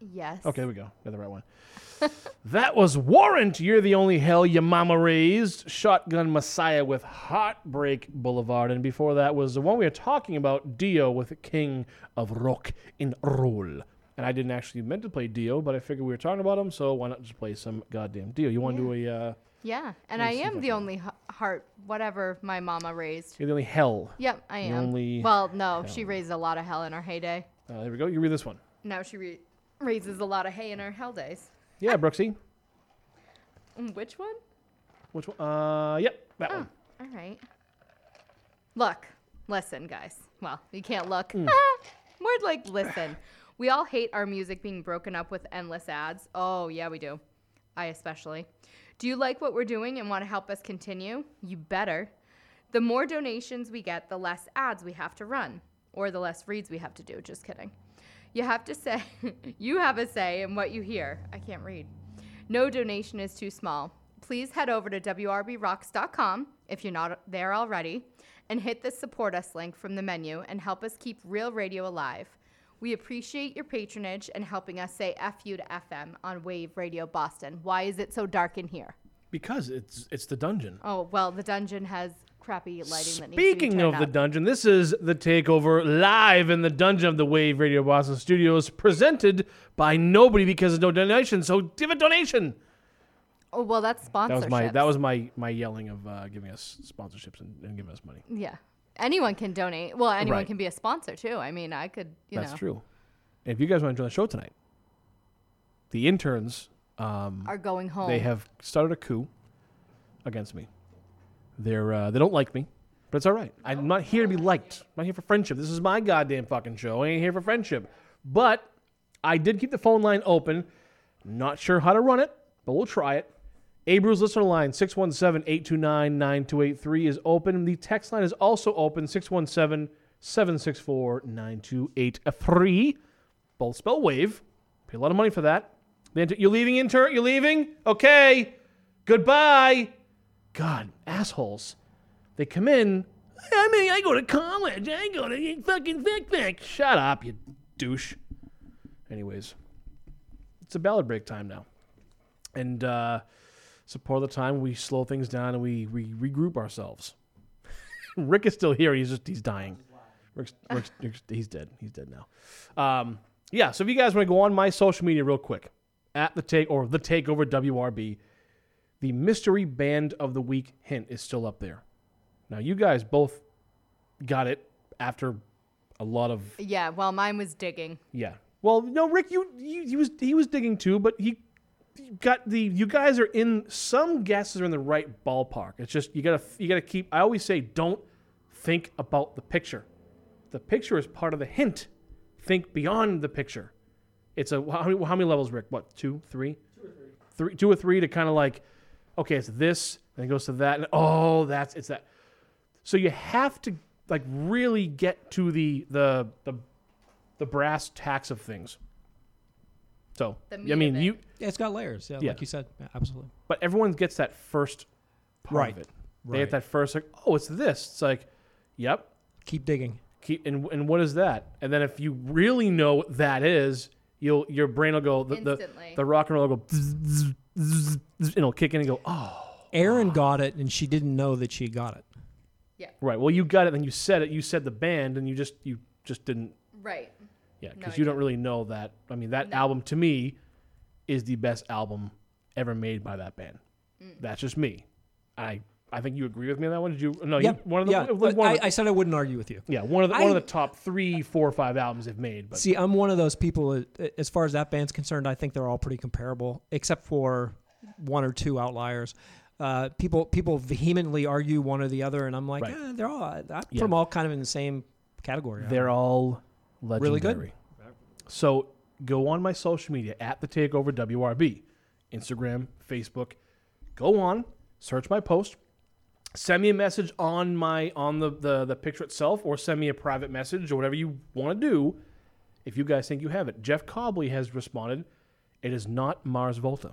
Yes. Okay, there we go. Got the right one. (laughs) that was Warrant. You're the only hell your mama raised. Shotgun Messiah with Heartbreak Boulevard. And before that was the one we were talking about, Dio with King of Rock and Roll. And I didn't actually meant to play Dio, but I figured we were talking about him, so why not just play some goddamn Dio? You want to do a. Uh, Yeah, and I am the only h- heart, whatever my mama raised. you're the only hell. Yep, I The am. only well, no, she raised a lot of hell in her heyday. Uh, there we go. You read this one. Now she re- raises a lot of hay in her hell days. Yeah, Brooksy. Mm, Which one? Which one? Uh, yep, that one. All right. Look, listen, guys. Well, you can't look. Hmm. (laughs) More like listen. We all hate our music being broken up with endless ads. Oh, yeah, we do. I especially. Do you like what we're doing and want to help us continue? You better. The more donations we get, the less ads we have to run, or the less reads we have to do. Just kidding. You have to say, (laughs) you have a say in what you hear. I can't read. No donation is too small. Please head over to WRBRocks.com if you're not there already and hit the support us link from the menu and help us keep real radio alive. We appreciate your patronage and helping us say FU to FM on Wave Radio Boston. Why is it so dark in here? Because it's it's the dungeon. Oh, well, the dungeon has crappy lighting that needs to Speaking of the up. dungeon, this is the takeover live in the dungeon of the Wave Radio Boston Studios, presented by nobody because there's no donation. So give a donation. Oh, well, that's That was my sponsorship. that was my my yelling of uh, giving us sponsorships and, and giving us money. Yeah. Anyone can donate. Well, anyone Right. can be a sponsor too. I mean, I could, you That's know. true. And if you guys want to join the show tonight, the interns um, Are going home. They have started a coup against me. They're uh, they don't like me, but it's all right. I'm not here to be liked. I'm not here for friendship. This is my goddamn fucking show. I ain't here for friendship. But I did keep the phone line open. Not sure how to run it, but we'll try it. Abreu's listener line 617-829-9283 is open. The text line is also open 617-764-9283. Both spell wave. Pay a lot of money for that. You're leaving, intern? You're leaving? Okay. Goodbye. God, assholes. They come in. I mean, I go to college. I go to fucking Vic Vic. Shut up, you douche. Anyways, it's a ballad break time now. And uh, so part of the time we slow things down and we, we regroup ourselves. (laughs) Rick is still here. He's just he's dying. Rick's, Rick's, (laughs) Rick's- he's dead. He's dead now. Um, yeah. So if you guys want to go on my social media real quick, at the take or the takeover WRB, the mystery band of the week hint is still up there. Now you guys both got it after a lot of Yeah, well, mine was digging. yeah. Well, no, Rick, you, you he was he was digging too, but he he got the you guys are in some guesses are in the right ballpark. It's just you gotta you gotta keep. I always say don't think about the picture. The picture is part of the hint. Think beyond the picture. It's a how many, how many levels, Rick? What two, three, two or three, three, two or three to kind of like, okay, it's this, and it goes to that, and oh, that's it's that. So you have to like really get to the the the the brass tacks of things. So I mean, it. you Yeah, it's got layers. Yeah, Yeah. like you said, Yeah, absolutely. but everyone gets that first part Right. of it. They Right. get that first like, oh, it's this. It's like, yep. Keep digging. Keep and and what is that? And then if you really know what that is, you'll your brain will go the the, Instantly. the rock and roll will go zzz, zzz, zzz, zzz, and it'll kick in and go, oh, Aaron got it, and she didn't know that she got it. Yeah. Right. Well, you got it, then you said it. You said the band, and you just you just didn't. Right. Yeah, No, because I you don't really know that. I mean, that album to me is the best album ever made by that band. Mm. That's just me. I I think you agree with me on that one. Did you? No, yeah, you, one of the. yeah. one but of the- I, I said I wouldn't argue with you. yeah, one of the one of the top three, four, or five albums they've made. But See, I'm one of those people. uh, As far as that band's concerned, I think they're all pretty comparable, except for one or two outliers. Uh, people people vehemently argue one or the other, and I'm like, Right. eh, they're all. I put Yeah. them all kind of in the same category. they're all legendary. Really good. So go on my social media at the Takeover WRB, Instagram, Facebook. Go on, search my post, send me a message on my on the the, the picture itself, or send me a private message or whatever you want to do. If you guys think you have it, Jeff Cobley has responded. It is not Mars Volta,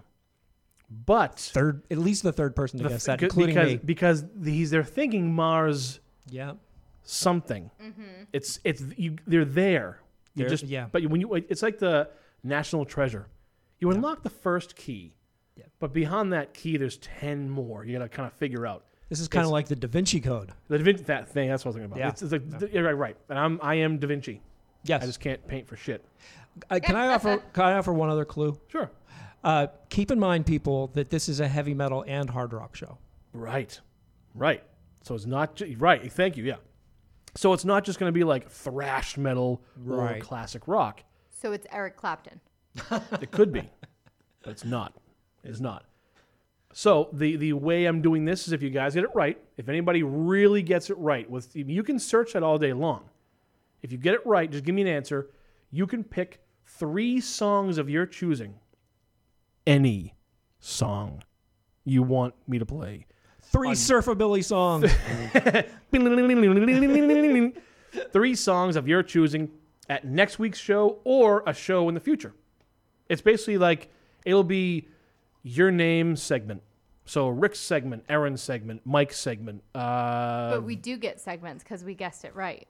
but third, at least the third person to the guess that, including because me. because he's they're thinking Mars Yeah. something. Mm-hmm. It's it's you. They're there. You There- just yeah. But when you, it's like the national treasure. You unlock the first key, Yeah. but behind that key, there's ten more. You got to kind of figure out. This is kind of like the Da Vinci Code. The Da Vinci, that thing. That's what I was thinking about. Yeah. It's, it's like, yeah, right, right. And I'm I am Da Vinci. Yes. I just can't paint for shit. Uh, can I offer? (laughs) Can I offer one other clue? Sure. Uh, keep in mind, people, that this is a heavy metal and hard rock show. Right. Right. So it's not ju- right. Thank you. Yeah. So it's not just going to be like thrash metal or Right. classic rock. So it's Eric Clapton. It could be, but it's not. It's not. So the the way I'm doing this is if you guys get it right, if anybody really gets it right, with you can search that all day long. If you get it right, just give me an answer. You can pick three songs of your choosing. Any song you want me to play. Three surfabilly songs. (laughs) (laughs) Three songs of your choosing at next week's show or a show in the future. It's basically like it'll be your name segment. So Rick's segment, Aaron's segment, Mike's segment. Uh, but we do get segments because we guessed it right.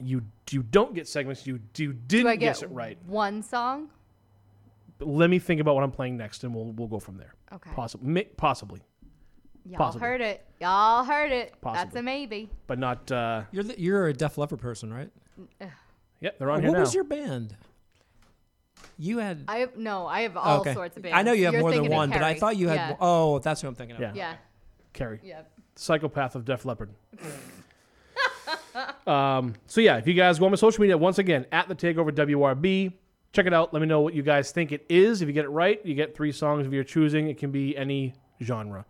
you you don't get segments. You you didn't Do I get guess it right. one song? But let me think about what I'm playing next, and we'll we'll go from there. Okay. Possibly, possibly, Y'all Possibly. heard it. Y'all heard it. That's a maybe. but not. Uh, you're the, you're a Def Leppard person, right? yeah, they're on what here now. was your band? You had. I have no. I have all okay. sorts of bands. I know you have You're more than one, but I thought you had. Yeah. Oh, that's who I'm thinking of. Yeah. Yeah. Carrie. Yep. Psychopath of Def Leppard. (laughs) um, so yeah, if you guys go on my social media once again at the Takeover WRB, check it out. Let me know what you guys think it is. If you get it right, you get three songs of your choosing. It can be any genre.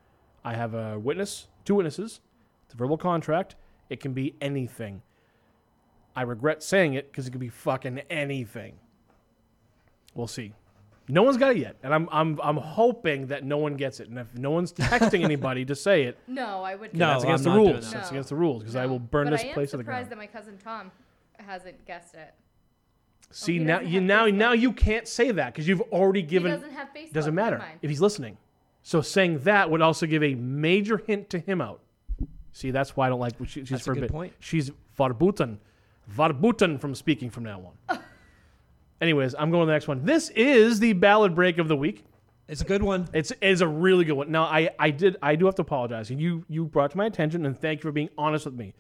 I have a witness, two witnesses. It's a verbal contract. It can be anything. I regret saying it because it could be fucking anything. We'll see. No one's got it yet, and I'm I'm I'm hoping that no one gets it. And if no one's texting anybody to say it, (laughs) No, I would. No, that's against I'm the not doing rules. that. That's against the rules because I will burn but this I am place to the ground. I'm surprised that my cousin Tom hasn't guessed it. See he now you now Facebook. now you can't say that because you've already given. doesn't have Facebook, Doesn't matter if he's listening. So saying that would also give a major hint to him out. See, that's why I don't like. She, she's That's a good forbidden. point. She's verboten, verboten from speaking from now on. (laughs) Anyways, I'm going to the next one. This is the ballad break of the week. It's a good one. It's it's a really good one. Now I I did I do have to apologize. You you brought to my attention and thank you for being honest with me.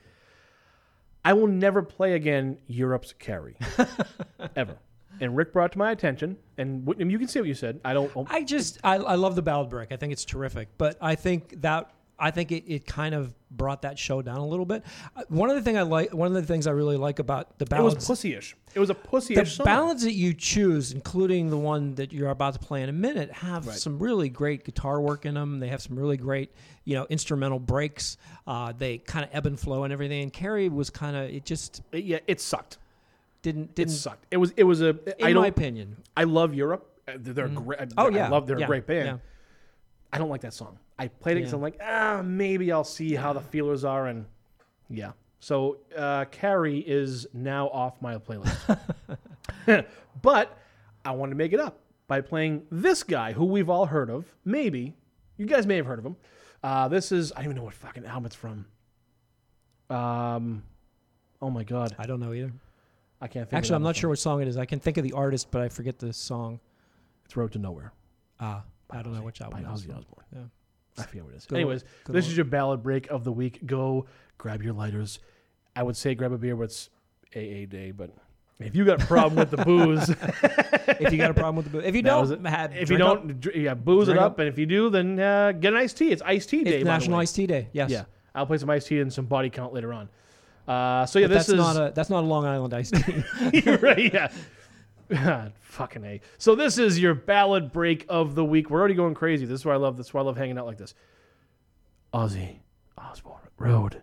I will never play again Europe's Carrie, (laughs) ever. And Rick brought to my attention, and you can see what you said. I don't. Oh. I just I, I love the ballad break. I think it's terrific, but I think that I think it, it kind of brought that show down a little bit. Uh, One of the thing I like, one of the things I really like about the balance, it was pussyish. It was a pussyish the song. ballads that you choose, including the one that you're about to play in a minute, have Right. some really great guitar work in them. They have some really great, you know, instrumental breaks. Uh, they kind of ebb and flow and everything. And Carrie was kind of it just It- yeah, it sucked. didn't It didn't. sucked. It was it was a. In I my opinion, I love Europe. Uh, They're a great. Oh, I yeah. love. They're Yeah. a great band. Yeah. I don't like that song. I played it because Yeah. I'm like, ah, maybe I'll see how the feelers are, and yeah. So uh, Carrie is now off my playlist, (laughs) (laughs) but I want to make it up by playing this guy who we've all heard of. Maybe you guys may have heard of him. Uh, this is I don't even know what fucking album it's from. Um, oh my god, I don't know either. I can't think. Actually, I'm not sure what song it is. I can think of the artist, but I forget the song. It's Road to Nowhere. Ah, I don't know which album. by it is. Ozzy Osbourne. Yeah. I forget what it is. Good Anyways, good this old- is your ballad break of the week. Go grab your lighters. I would say grab a beer, but it's AA day. But if you got a problem with the (laughs) booze, if you got a problem with the booze, if you don't, it. have, if you don't, dr- yeah, booze it up, up. and if you do, then uh, get an iced tea. It's iced tea day. it's the National way. Iced Tea Day. Yes. Yeah, I'll play some Ice-T and some body count later on. Uh, so yeah, But this that's is not a that's not a Long Island iced (laughs) tea. You're right, yeah. (laughs) Fucking a. So this is your ballad break of the week. We're already going crazy. This is why I love. This is why I love hanging out like this. Ozzy Osbourne Road.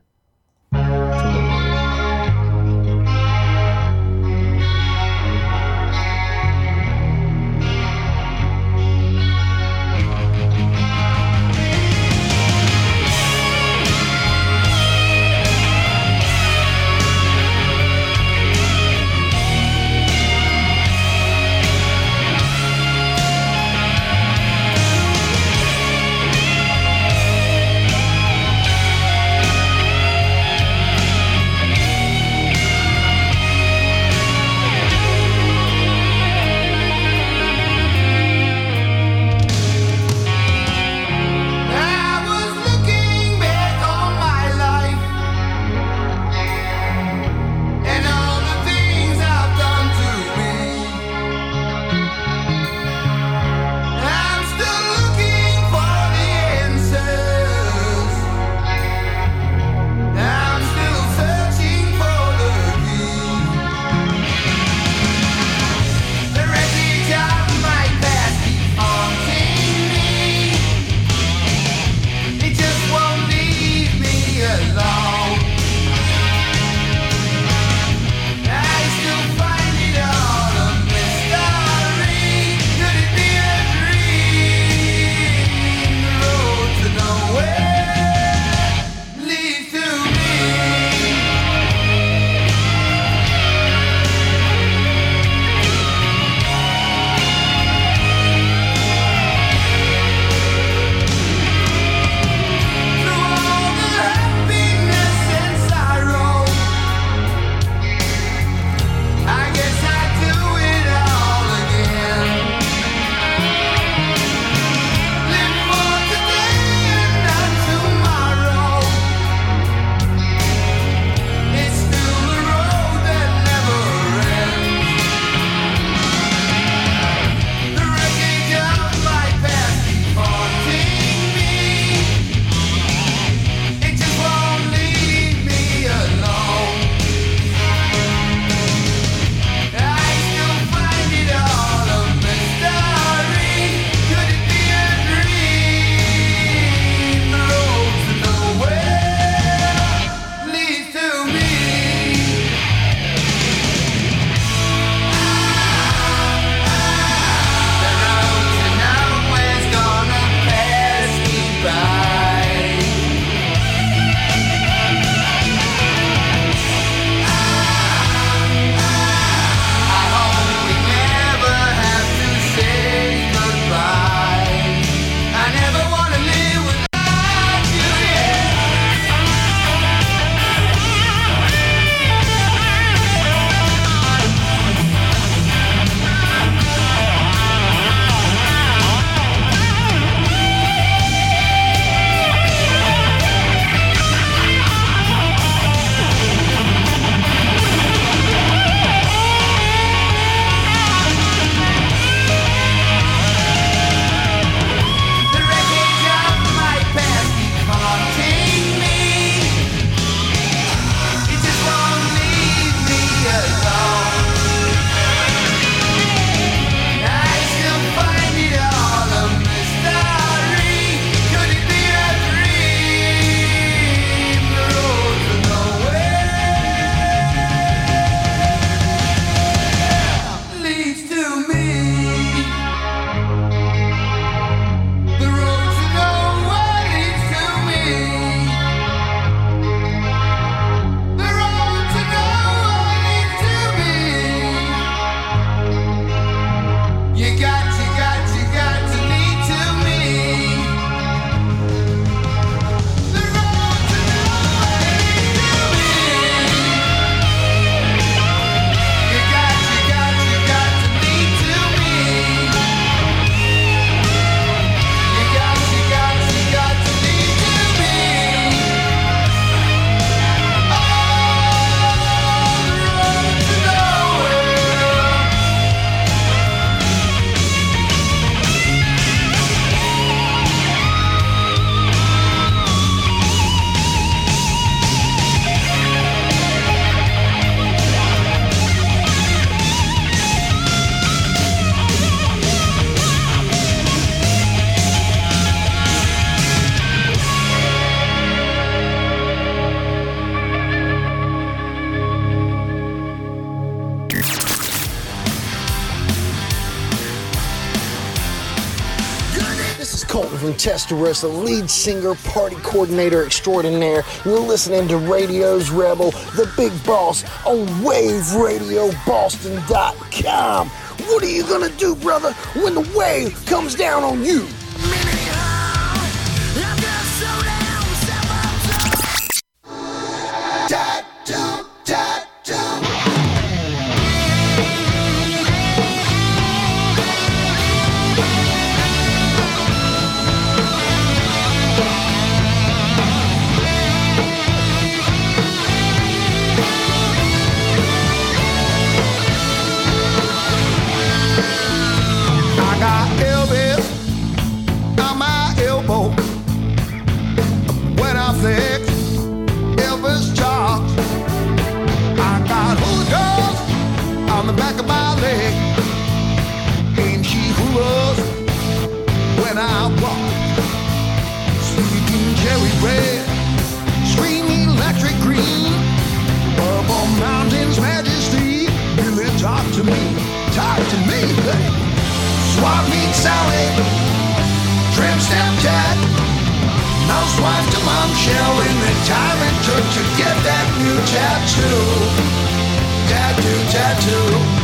Mr. Lead singer, party coordinator extraordinaire. You're listening to Radio's Rebel, the big boss on WaveRadioBoston.com. What are you gonna do, brother, when the wave comes down on you? Sally, trim step cat, housewife to mom shell in the time it took to get that new tattoo, tattoo, tattoo.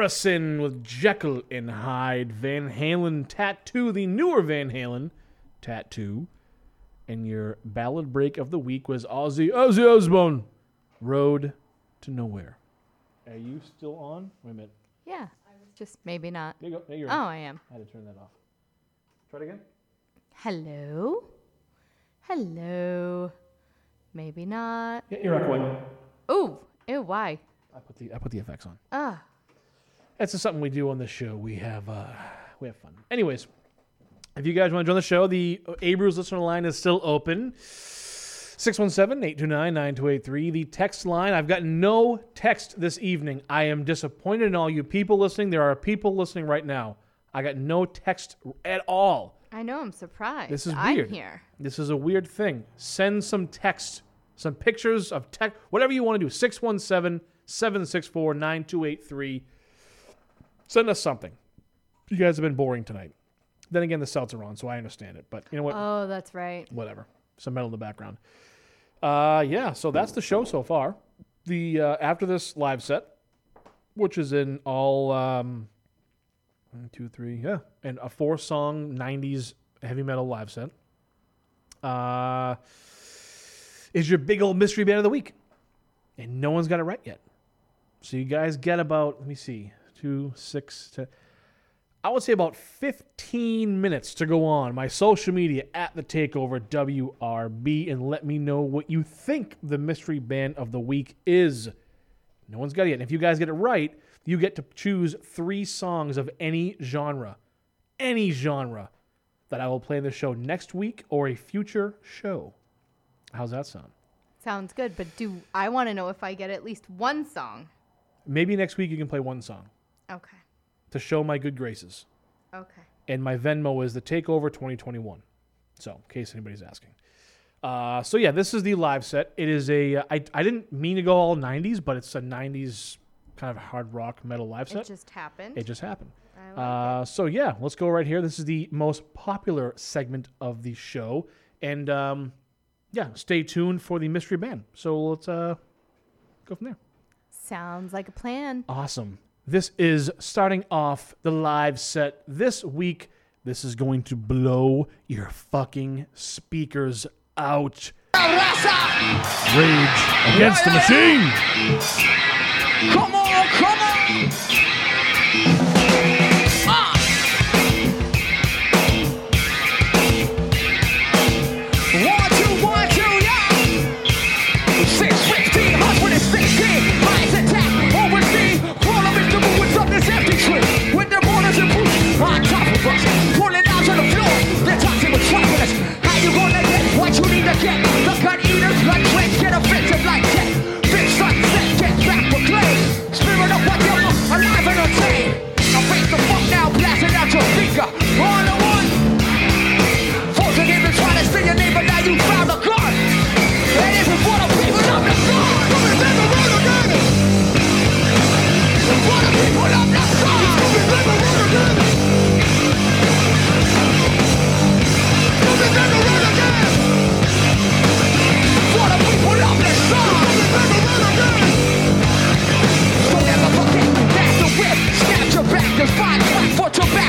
Saracen with Jekyll and Hyde, Van Halen Tattoo, the newer Van Halen Tattoo. And your ballad break of the week was Ozzy Ozzy Osbourne, Road to Nowhere. Are you still on? Wait a minute. Yeah. I was just maybe not. There you go. There you're oh, on. I am. I had to turn that off. Try it again. Hello? Hello? Maybe not. Yeah, you're echoing. Ooh. Ew, why? I put the I put the effects on. Ah. That's just something we do on the show. We have uh, we have fun. Anyways, if you guys want to join the show, the Abrams listener line is still open. 617-829-9283. The text line. I've got no text this evening. I am disappointed in all you people listening. There are people listening right now. I got no text at all. I know, I'm surprised. This is weird I'm here. This is a weird thing. Send some text, some pictures of text, whatever you want to do. 617 764 9283. Send us something. You guys have been boring tonight. Then again, the Celts are on, so I understand it. But you know what? Oh, that's right. Whatever. Some metal in the background. Uh, yeah, so that's the show so far. The uh, after this live set, which is in all um, one, two, three, yeah, and a four song '90s heavy metal live set. Uh, is your big old mystery band of the week, and no one's got it right yet. So you guys get about let me see, two, six, ten. I would say about 15 minutes to go on my social media at the Takeover WRB and let me know what you think the mystery band of the week is. No one's got it yet. And if you guys get it right, you get to choose three songs of any genre, any genre that I will play in the show next week or a future show. How's that sound? Sounds good, but do I want to know if I get at least one song? Maybe next week you can play one song Okay. to show my good graces. Okay. and my Venmo is the Takeover 2021. So, in case anybody's asking. Uh, so yeah, this is the live set. It is a. uh, I I didn't mean to go all 90s, but it's a 90s kind of hard rock metal live set. It just happened. It just happened. Like Uh, so yeah, let's go right here. This is the most popular segment of the show, and um, yeah, stay tuned for the mystery band. So let's uh, go from there. Sounds like a plan. Awesome. This is starting off the live set this week. This is going to blow your fucking speakers out. Rage against the machine. Come on, come on. the spot.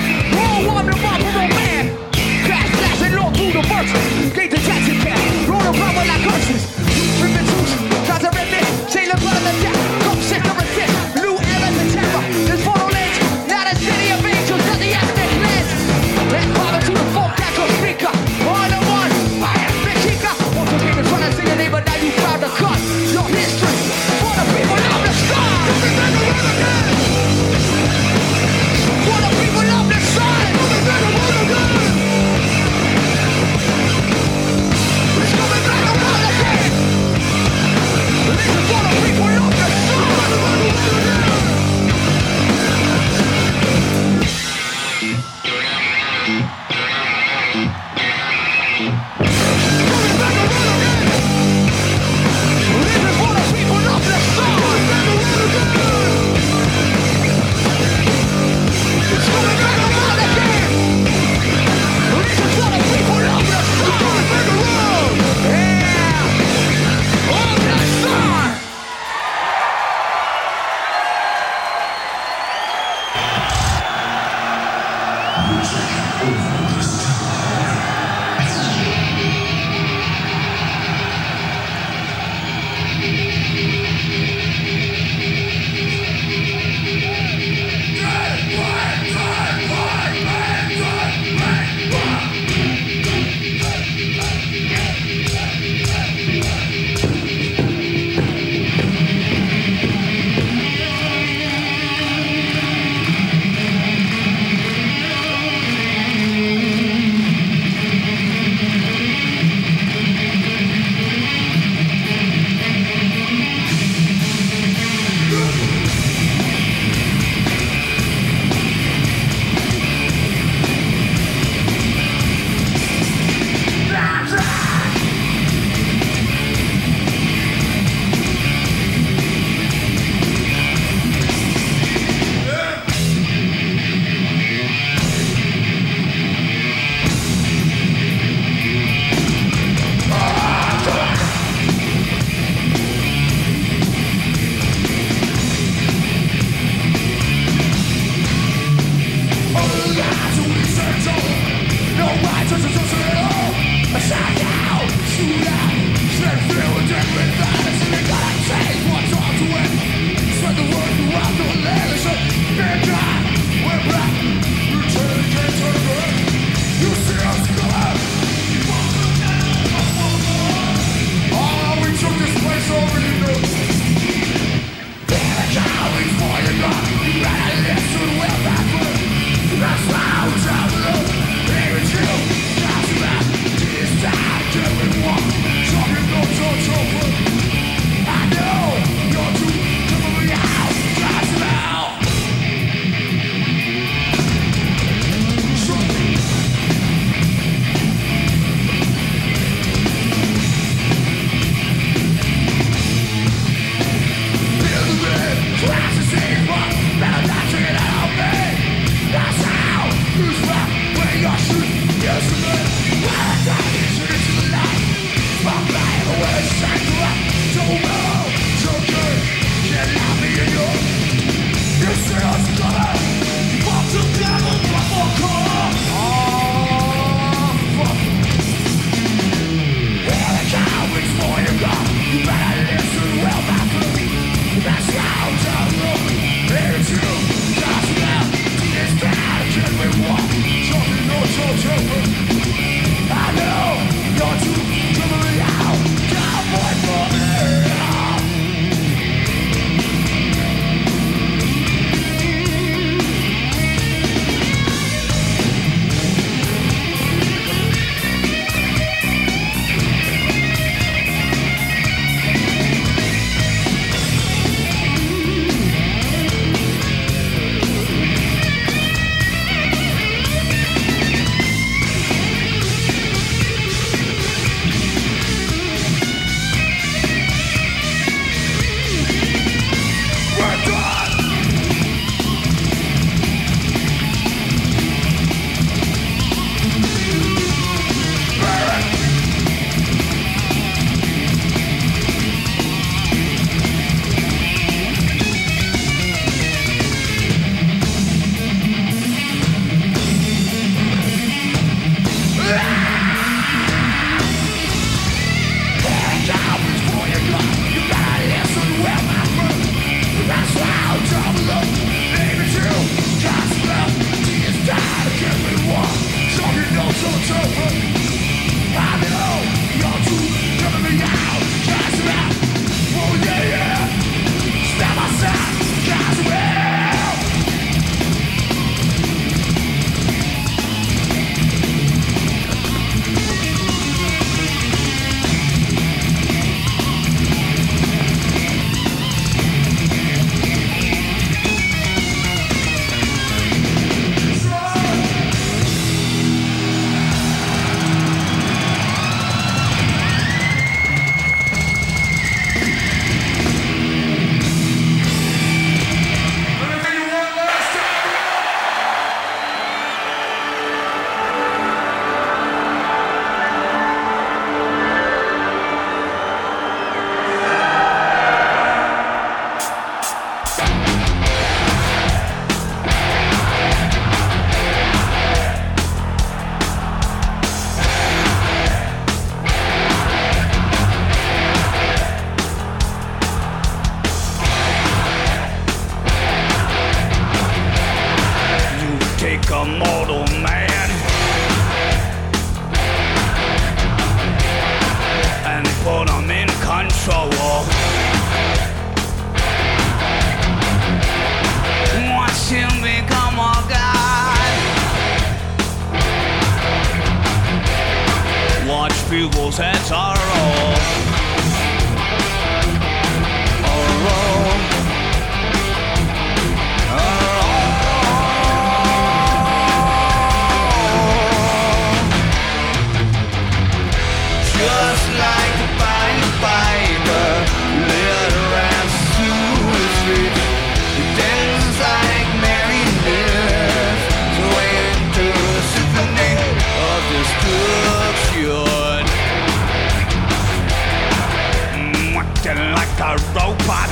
spot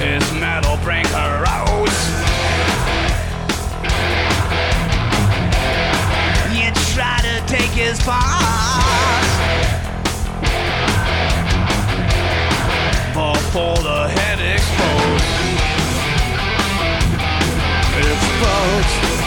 is metal bring her out. You try to take his part before the head explodes. Explodes.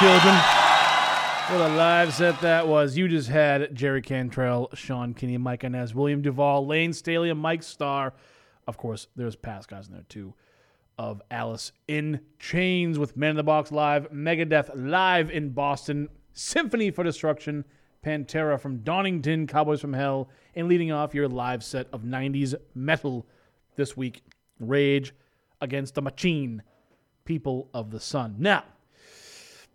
Children. What a live set that was. You just had Jerry Cantrell, Sean Kinney, Mike Inez, William DuVall, Layne Staley, and Mike Starr. Of course, there's past guys in there too. Of Alice in Chains with Man in the Box Live, Megadeth live in Boston, Symphony for Destruction, Pantera from Donington, Cowboys from Hell, and leading off your live set of 90s metal this week, Rage Against the Machine, People of the Sun. Now,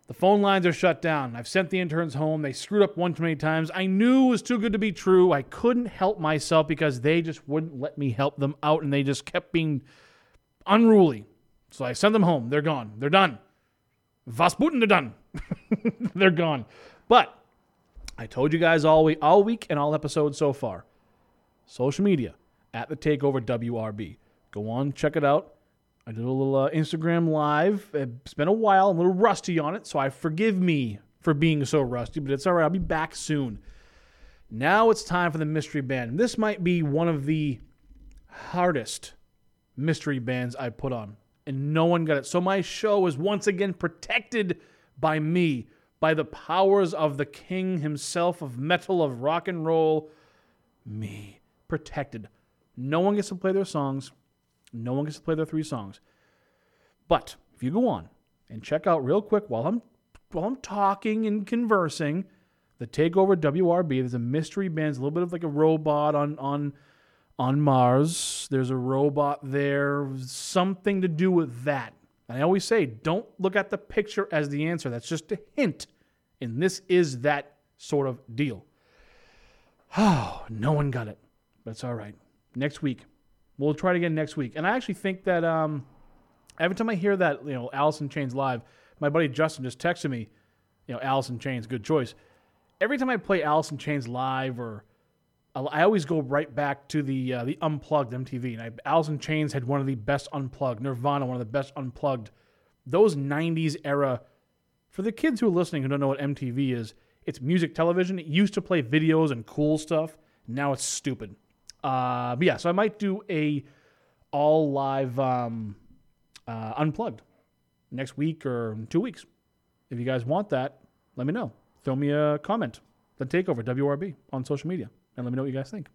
the phone lines are shut down. I've sent the interns home. They screwed up one too many times. I knew it was too good to be true. I couldn't help myself because they just wouldn't let me help them out and they just kept being unruly. So I sent them home. They're gone. They're done. Was Buten, they're done. (laughs) they're gone. But I told you guys all week, all week and all episodes so far. Social media at the Takeover WRB. Go on, check it out. I did a little uh, Instagram live. It's been a while. I'm a little rusty on it, so I forgive me for being so rusty, but it's all right. I'll be back soon. Now it's time for the mystery band. This might be one of the hardest mystery bands I put on, and no one got it. So my show is once again protected by me, by the powers of the king himself of metal, of rock and roll. Me. Protected. No one gets to play their songs. No one gets to play their three songs. But if you go on and check out real quick while I'm while I'm talking and conversing, the Takeover WRB. There's a mystery band, it's a little bit of like a robot on on on Mars. There's a robot there, something to do with that. I always say, don't look at the picture as the answer. That's just a hint. And this is that sort of deal. Oh, (sighs) no one got it. It's all right. Next week. We'll try it again next week. And I actually think that um, every time I hear that, you know, Alice in Chains live, my buddy Justin just texted me, you know, Alice in Chains, good choice. Every time I play Alice in Chains live, or I always go right back to the uh, the unplugged MTV. And I, Alice in Chains had one of the best unplugged. Nirvana, one of the best unplugged. Those '90s era. For the kids who are listening who don't know what MTV is, it's music television. It used to play videos and cool stuff. Now it's stupid. Uh, but yeah, so I might do a all live um, uh, unplugged next week or two weeks. If you guys want that, let me know. Throw me a comment. The Takeover WRB on social media, and let me know what you guys think.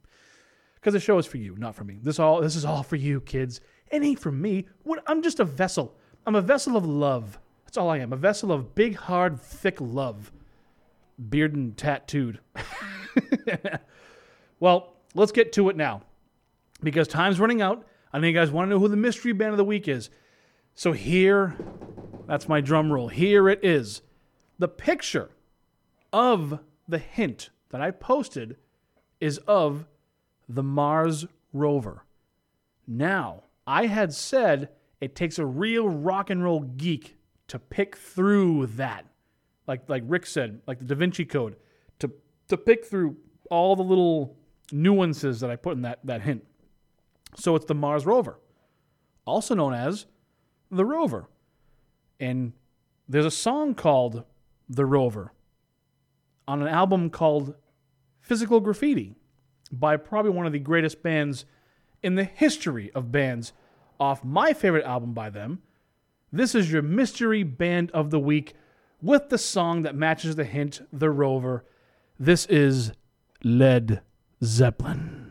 Because the show is for you, not for me. This all this is all for you, kids. It ain't for me. What? I'm just a vessel. I'm a vessel of love. That's all I am. A vessel of big, hard, thick love. Beard and tattooed. (laughs) well, let's get to it now. Because time's running out. I know you guys want to know who the mystery band of the week is. So here, that's my drum roll. Here it is. The picture of the hint that I posted is of the Mars rover. Now, I had said it takes a real rock and roll geek to pick through that. Like like Rick said, like the Da Vinci Code, to to pick through all the little nuances that I put in that, that hint. So it's the Mars rover, also known as the rover. And there's a song called The Rover on an album called Physical Graffiti by probably one of the greatest bands in the history of bands off my favorite album by them. This is your mystery band of the week with the song that matches the hint, The Rover. This is Led Zeppelin.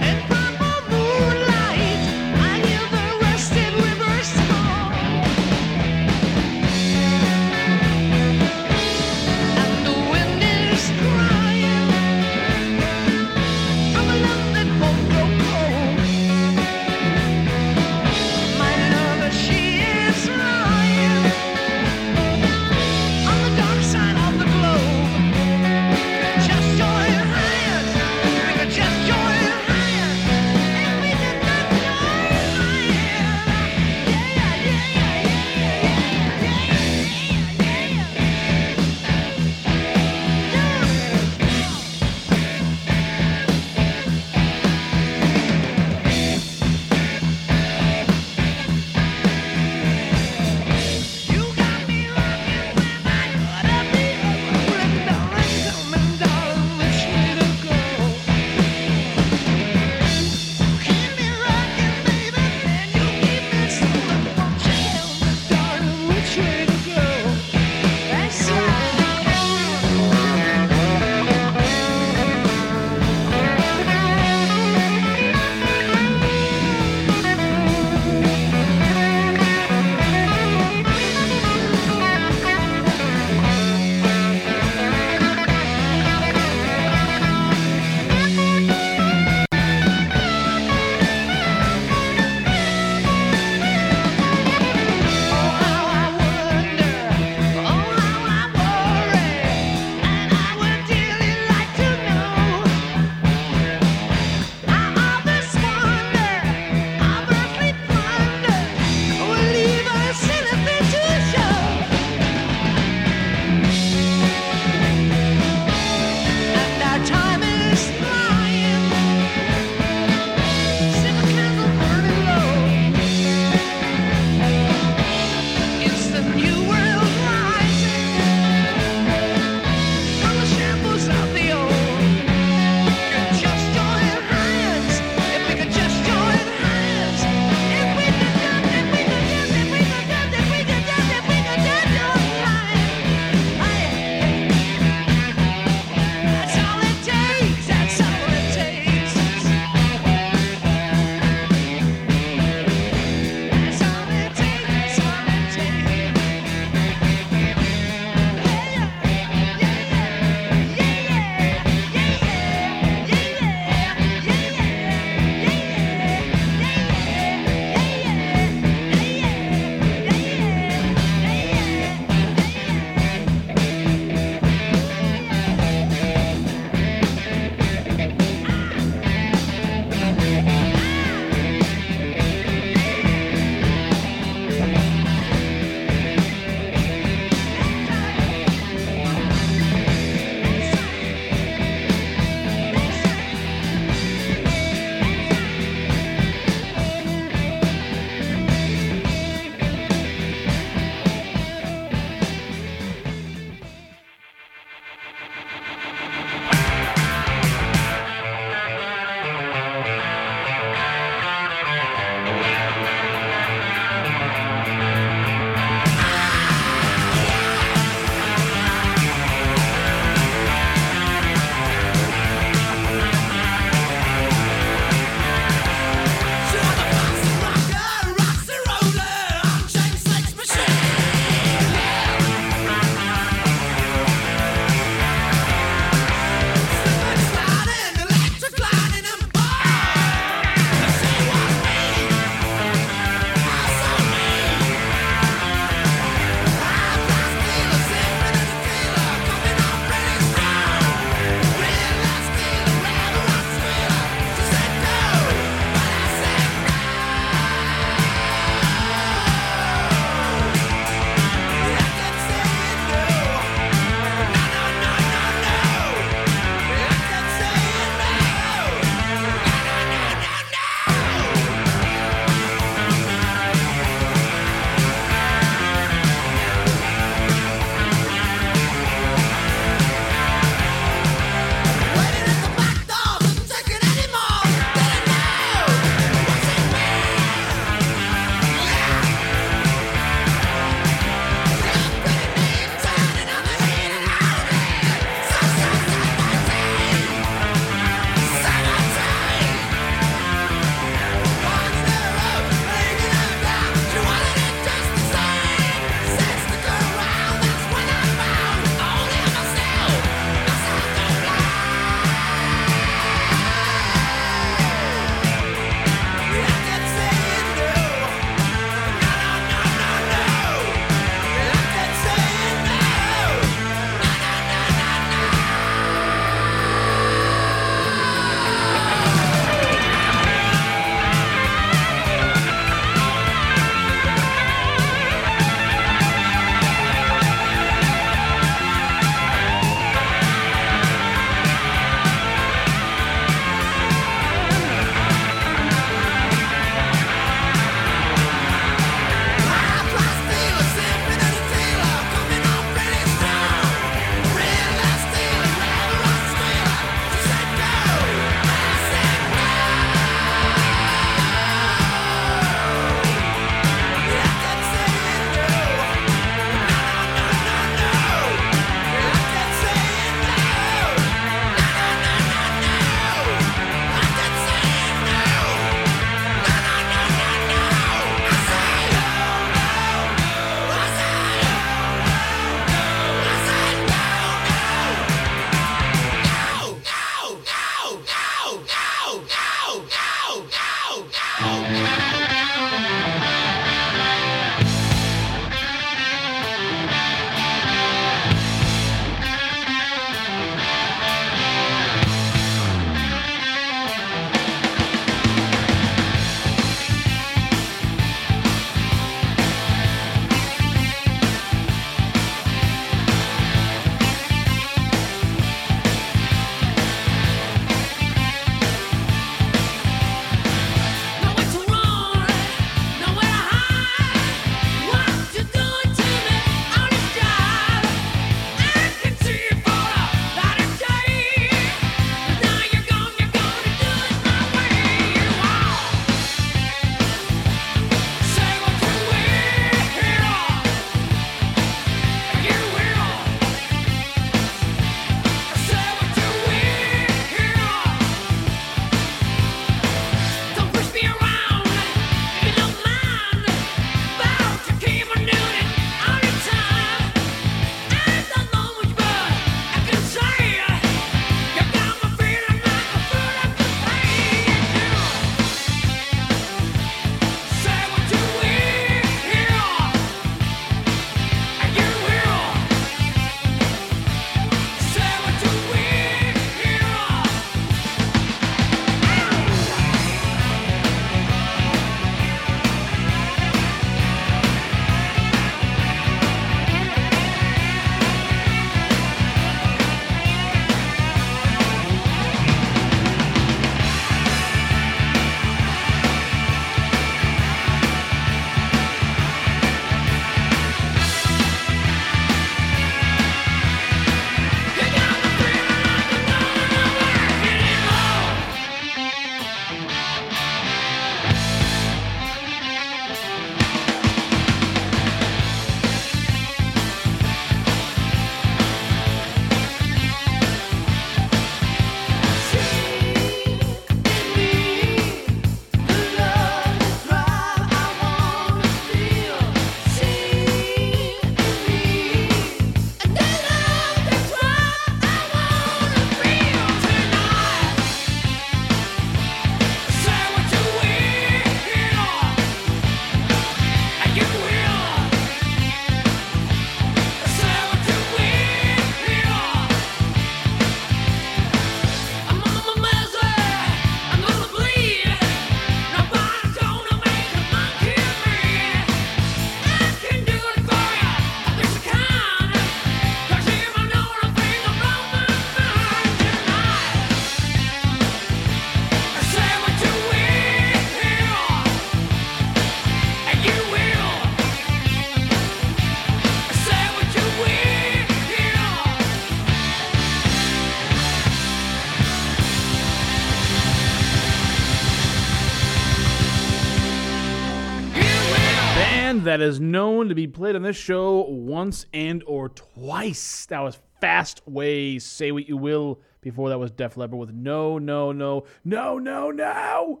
That is known to be played on this show once and or twice. That was Fastway, Say What You Will. Before that was Def Leppard with No, No, No, No, No, No.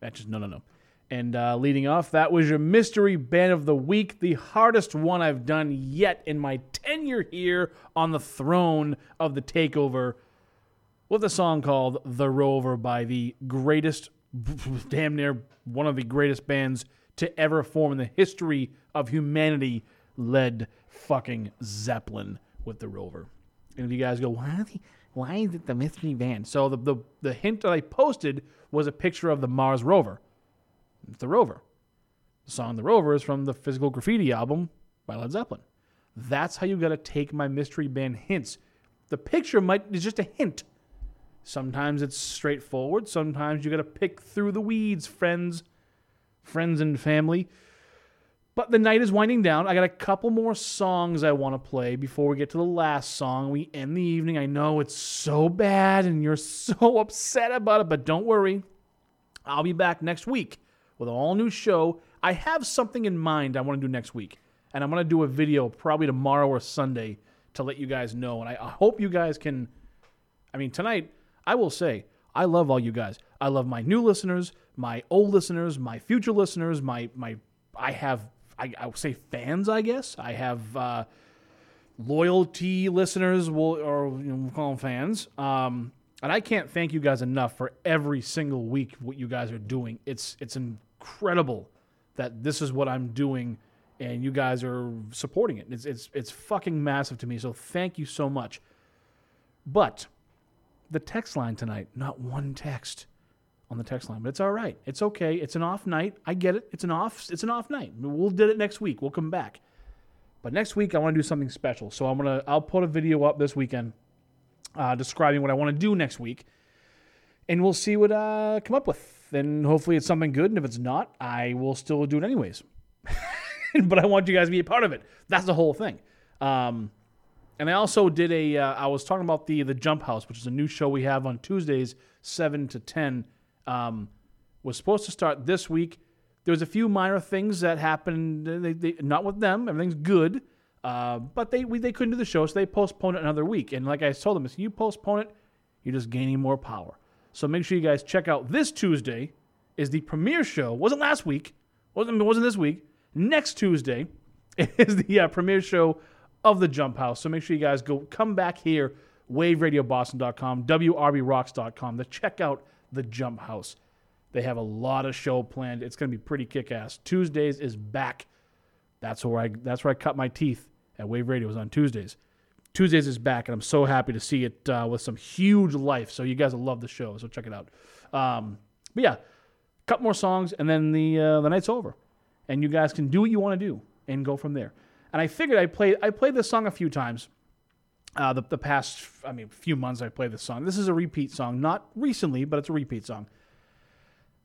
That's just no, no, no. And uh, leading off, that was your mystery band of the week, the hardest one I've done yet in my tenure here on the throne of the takeover, with a song called "The Rover" by the greatest, (laughs) damn near one of the greatest bands to ever form in the history of humanity, led fucking Zeppelin with "The Rover." And if you guys go, why, they, why is it the mystery band? So the, the the hint that I posted was a picture of the Mars rover. It's the Rover. The song The Rover is from the Physical Graffiti album by Led Zeppelin. That's how you got to take my mystery band hints. The picture might is just a hint. Sometimes it's straightforward. Sometimes you got to pick through the weeds, friends, friends and family. But the night is winding down. I got a couple more songs I want to play before we get to the last song. We end the evening. I know it's so bad and you're so (laughs) upset about it, but don't worry. I'll be back next week with an all new show. I have something in mind I want to do next week. And I'm going to do a video probably tomorrow or Sunday to let you guys know. And I, I hope you guys can. I mean, tonight, I will say, I love all you guys. I love my new listeners, my old listeners, my future listeners, my, my, I have, I, I would say fans, I guess. I have, uh, loyalty listeners, will or you know, we'll call them fans. Um, and I can't thank you guys enough for every single week what you guys are doing. It's it's incredible that this is what I'm doing, and you guys are supporting it. It's it's it's fucking massive to me. So thank you so much. But the text line tonight, not one text on the text line, but it's all right. It's okay. It's an off night. I get it. It's an off. It's an off night. We'll do it next week. We'll come back. But next week I want to do something special. So I'm gonna I'll put a video up this weekend uh, describing what I want to do next week, and we'll see what I uh, come up with. And hopefully it's something good. And if it's not, I will still do it anyways. (laughs) but I want you guys to be a part of it. That's the whole thing. Um, and I also did a. Uh, I was talking about the the Jump House, which is a new show we have on Tuesdays, seven to ten. Um, was supposed to start this week. There was a few minor things that happened. They, they, not with them. Everything's good. Uh, but they we, they couldn't do the show, so they postponed it another week. And like I told them, if you postpone it, you're just gaining more power. So make sure you guys check out this Tuesday is the premiere show. wasn't last week. wasn't wasn't this week. Next Tuesday (laughs) is the uh, premiere show of the Jump House. So make sure you guys go come back here, waveradioboston.com, wrbrocks.com to check out the Jump House. They have a lot of show planned. It's going to be pretty kick-ass. Tuesdays is back. That's where I that's where I cut my teeth at Wave Radio was on Tuesdays. Tuesdays is back, and I'm so happy to see it uh, with some huge life. So you guys will love the show. So check it out. Um, but yeah, couple more songs, and then the uh, the night's over, and you guys can do what you want to do and go from there. And I figured I played I played this song a few times. Uh, the the past I mean few months I played this song. This is a repeat song, not recently, but it's a repeat song.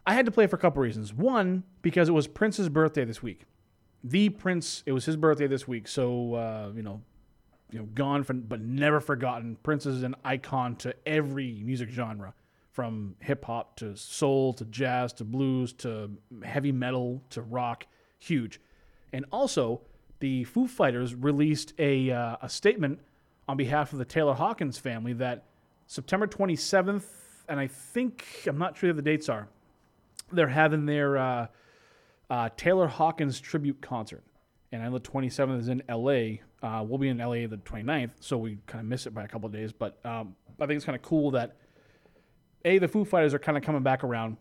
I had to play it for a couple reasons. One, because it was Prince's birthday this week. The Prince, it was his birthday this week, so uh, you know, you know, gone from but never forgotten. Prince is an icon to every music genre, from hip hop to soul to jazz to blues to heavy metal to rock. Huge, and also the Foo Fighters released a uh, a statement on behalf of the Taylor Hawkins family that September 27th, and I think I'm not sure what the dates are. They're having their uh, uh, Taylor Hawkins tribute concert. And I know the 27th is in LA. Uh, we'll be in LA the 29th, so we kind of miss it by a couple days. But um, I think it's kind of cool that, A, the Foo Fighters are kind of coming back around.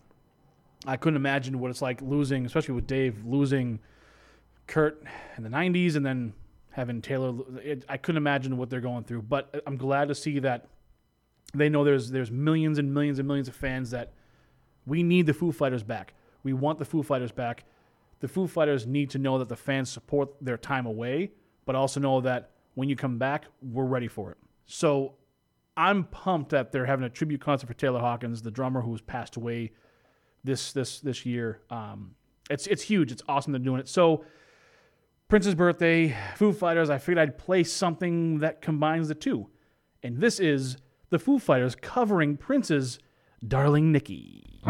I couldn't imagine what it's like losing, especially with Dave losing Kurt in the 90s and then having Taylor. It, I couldn't imagine what they're going through. But I'm glad to see that they know there's there's millions and millions and millions of fans that we need the Foo Fighters back. We want the Foo Fighters back the Foo Fighters need to know that the fans support their time away, but also know that when you come back, we're ready for it. So I'm pumped that they're having a tribute concert for Taylor Hawkins, the drummer who's passed away this this this year. Um, it's it's huge. It's awesome they're doing it. So Prince's birthday, Foo Fighters. I figured I'd play something that combines the two, and this is the Foo Fighters covering Prince's "Darling Nikki."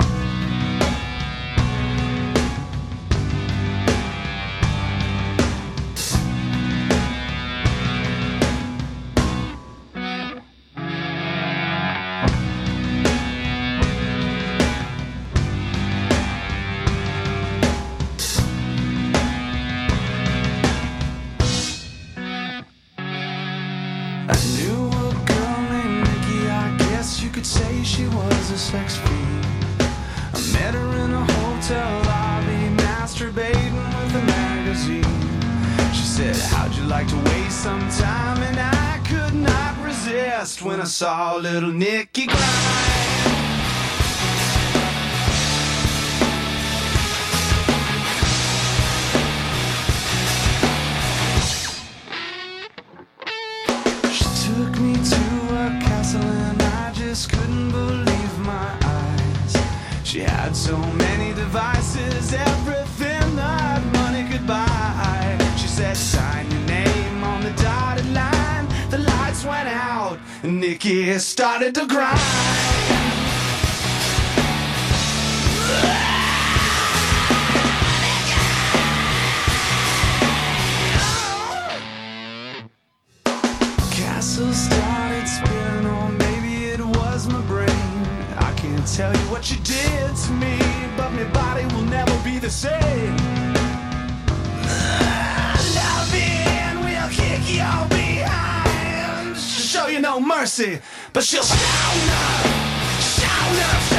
saw little Nikki grind. started to grind. Castle started spinning, or maybe it was my brain. I can't tell you what you did to me, but my body will never be the same. Love Loving will kick your behind, show you no mercy but she'll shout "Her, shout her!"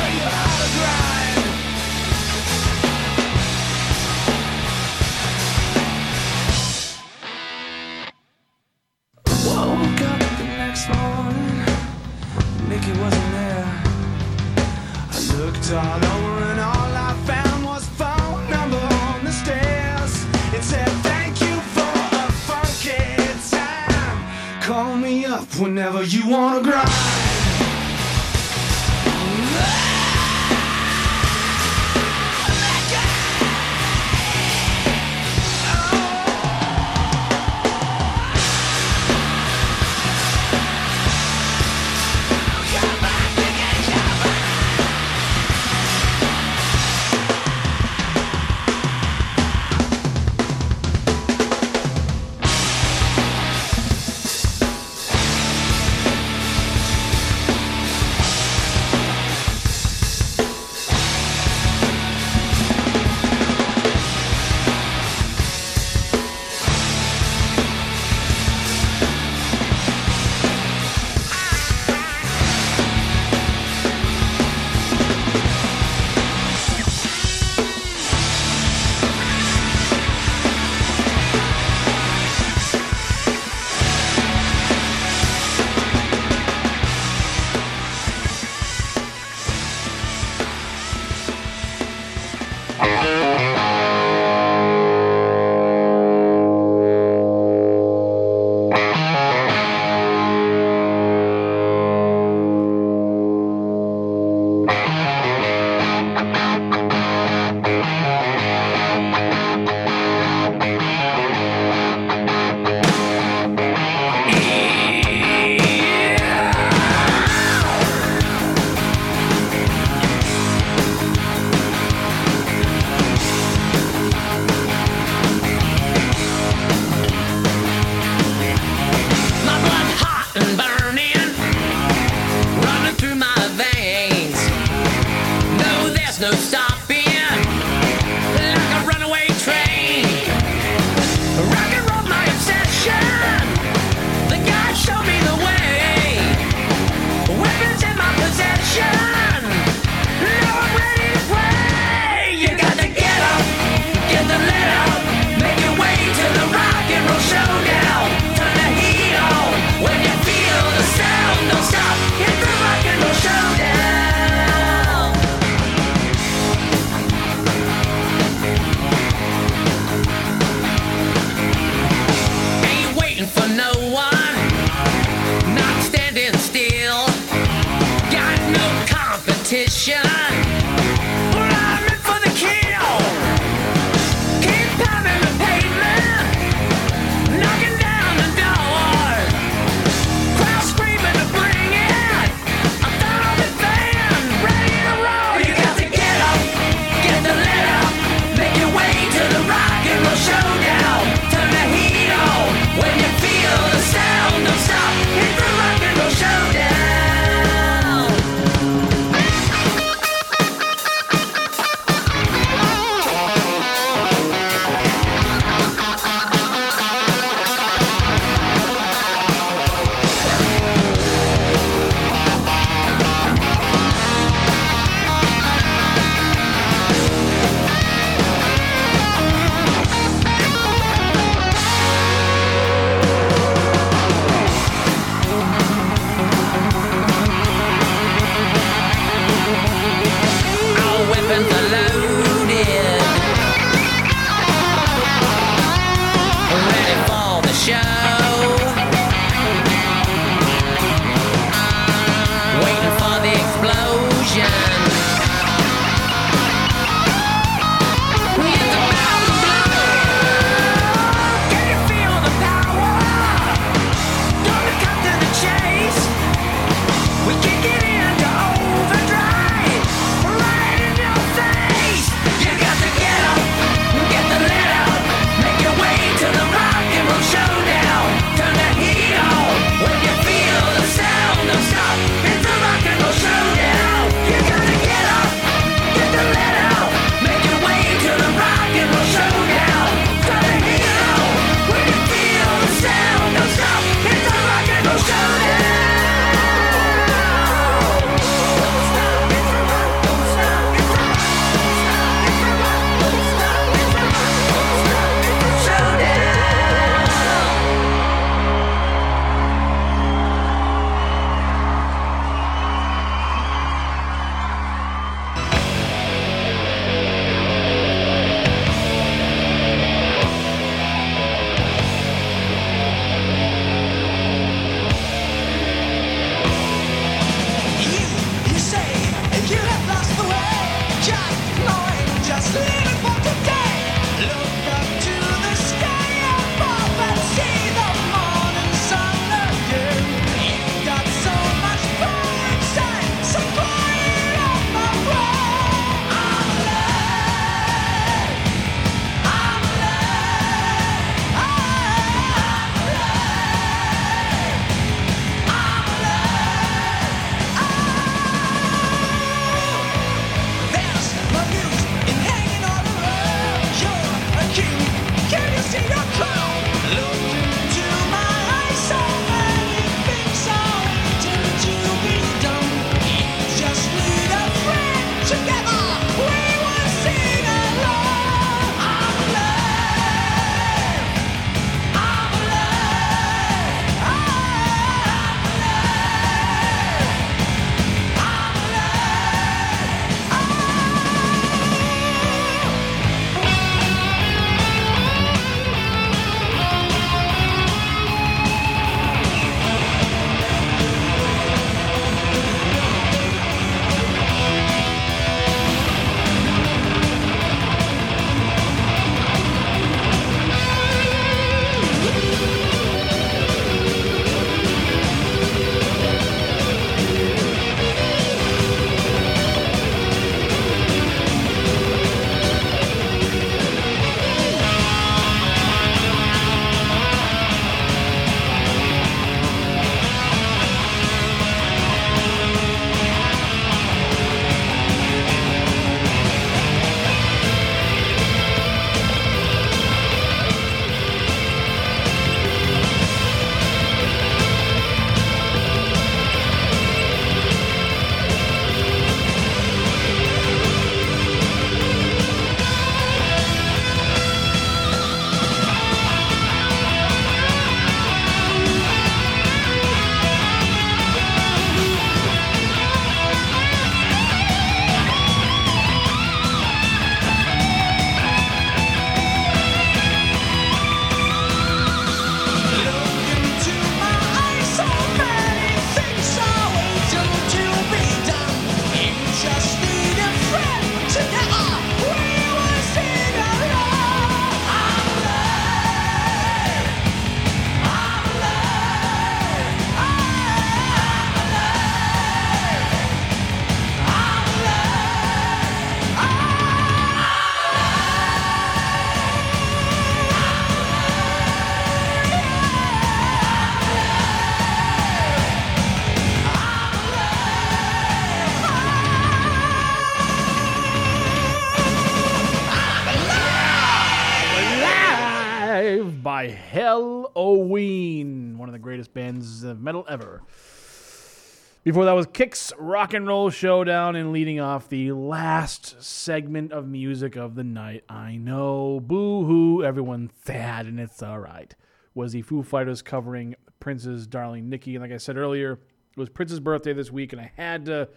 Before that was Kix Rock and Roll Showdown, and leading off the last segment of music of the night. I know, boo hoo, everyone sad, and it's all right. Was the Foo Fighters covering Prince's Darling Nikki? And like I said earlier, it was Prince's birthday this week, and I had to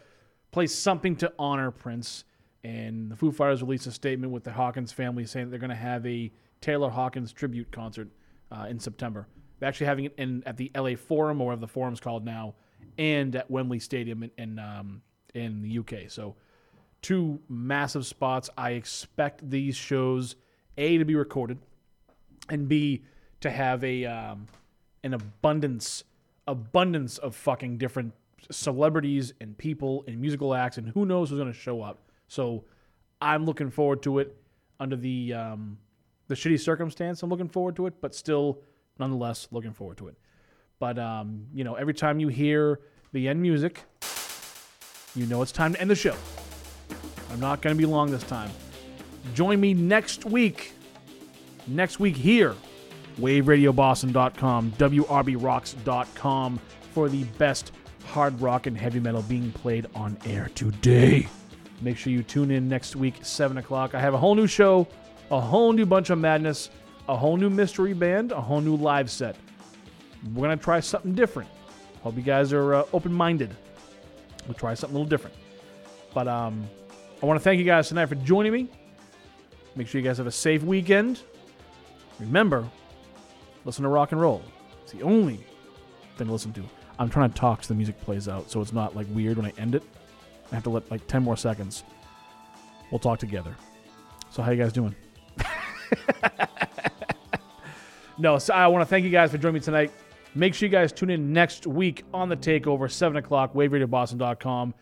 play something to honor Prince. And the Foo Fighters released a statement with the Hawkins family saying they're going to have a Taylor Hawkins tribute concert uh, in September. Actually having it in at the LA Forum, or whatever the forum's called now, and at Wembley Stadium in in, um, in the UK. So, two massive spots. I expect these shows a to be recorded, and b to have a um, an abundance abundance of fucking different celebrities and people and musical acts, and who knows who's going to show up. So, I'm looking forward to it. Under the um, the shitty circumstance, I'm looking forward to it, but still, nonetheless, looking forward to it. But um, you know, every time you hear the end music, you know it's time to end the show. I'm not going to be long this time. Join me next week. Next week here, waveradioboston.com, wrbrocks.com for the best hard rock and heavy metal being played on air today. Make sure you tune in next week, 7 o'clock. I have a whole new show, a whole new bunch of madness, a whole new mystery band, a whole new live set. We're going to try something different. Hope you guys are uh, open minded. We'll try something a little different. But um, I want to thank you guys tonight for joining me. Make sure you guys have a safe weekend. Remember, listen to rock and roll. It's the only thing to listen to. I'm trying to talk so the music plays out so it's not like weird when I end it. I have to let like 10 more seconds. We'll talk together. So how you guys doing? (laughs) no, so I want to thank you guys for joining me tonight. Make sure you guys tune in next week on the takeover, 7 o'clock, waveradioboston.com.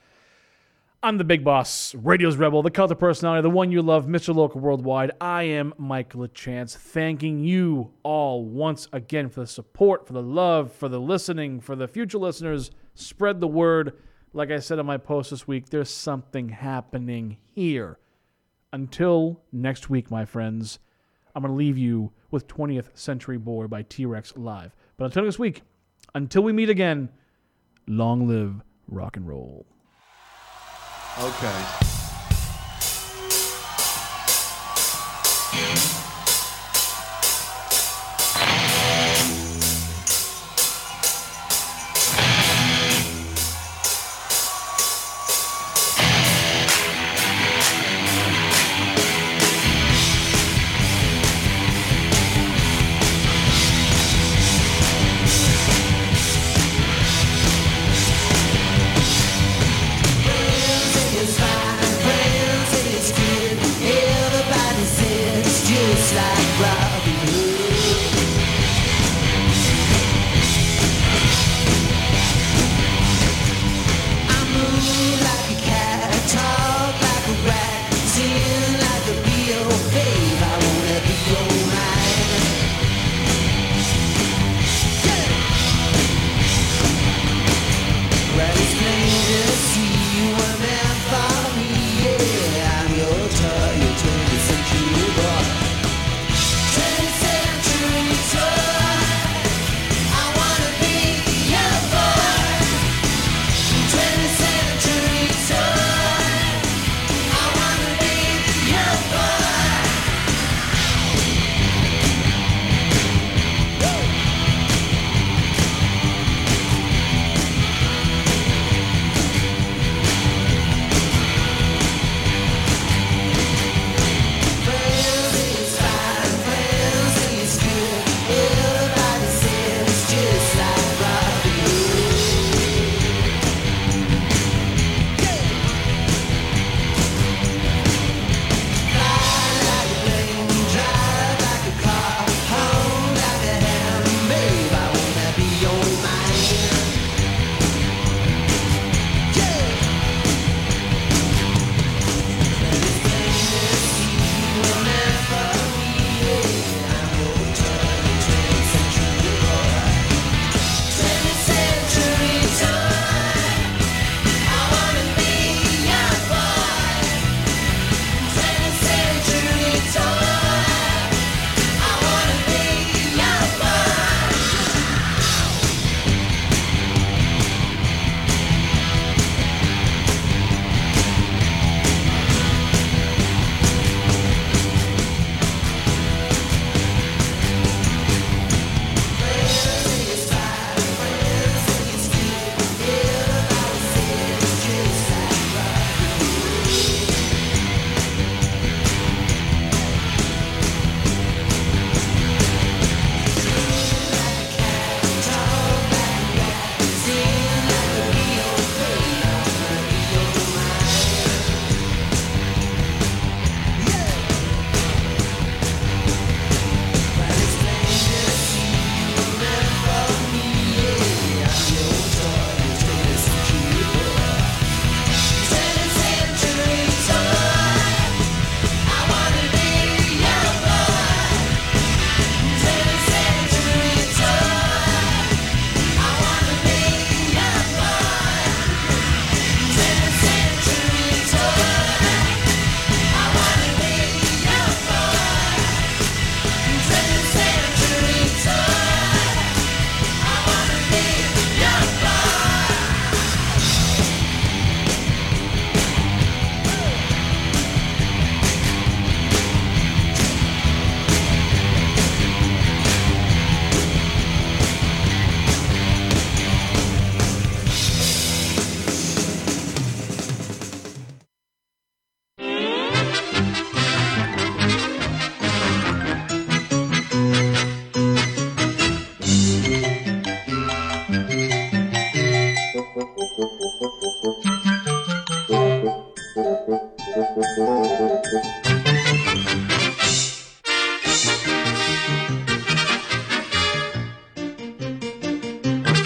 I'm the big boss, Radio's Rebel, the cult of personality, the one you love, Mr. Local Worldwide. I am Mike LaChance, thanking you all once again for the support, for the love, for the listening, for the future listeners. Spread the word. Like I said in my post this week, there's something happening here. Until next week, my friends, I'm going to leave you with 20th Century Boy by T Rex Live. But until next week, until we meet again, long live rock and roll. Okay.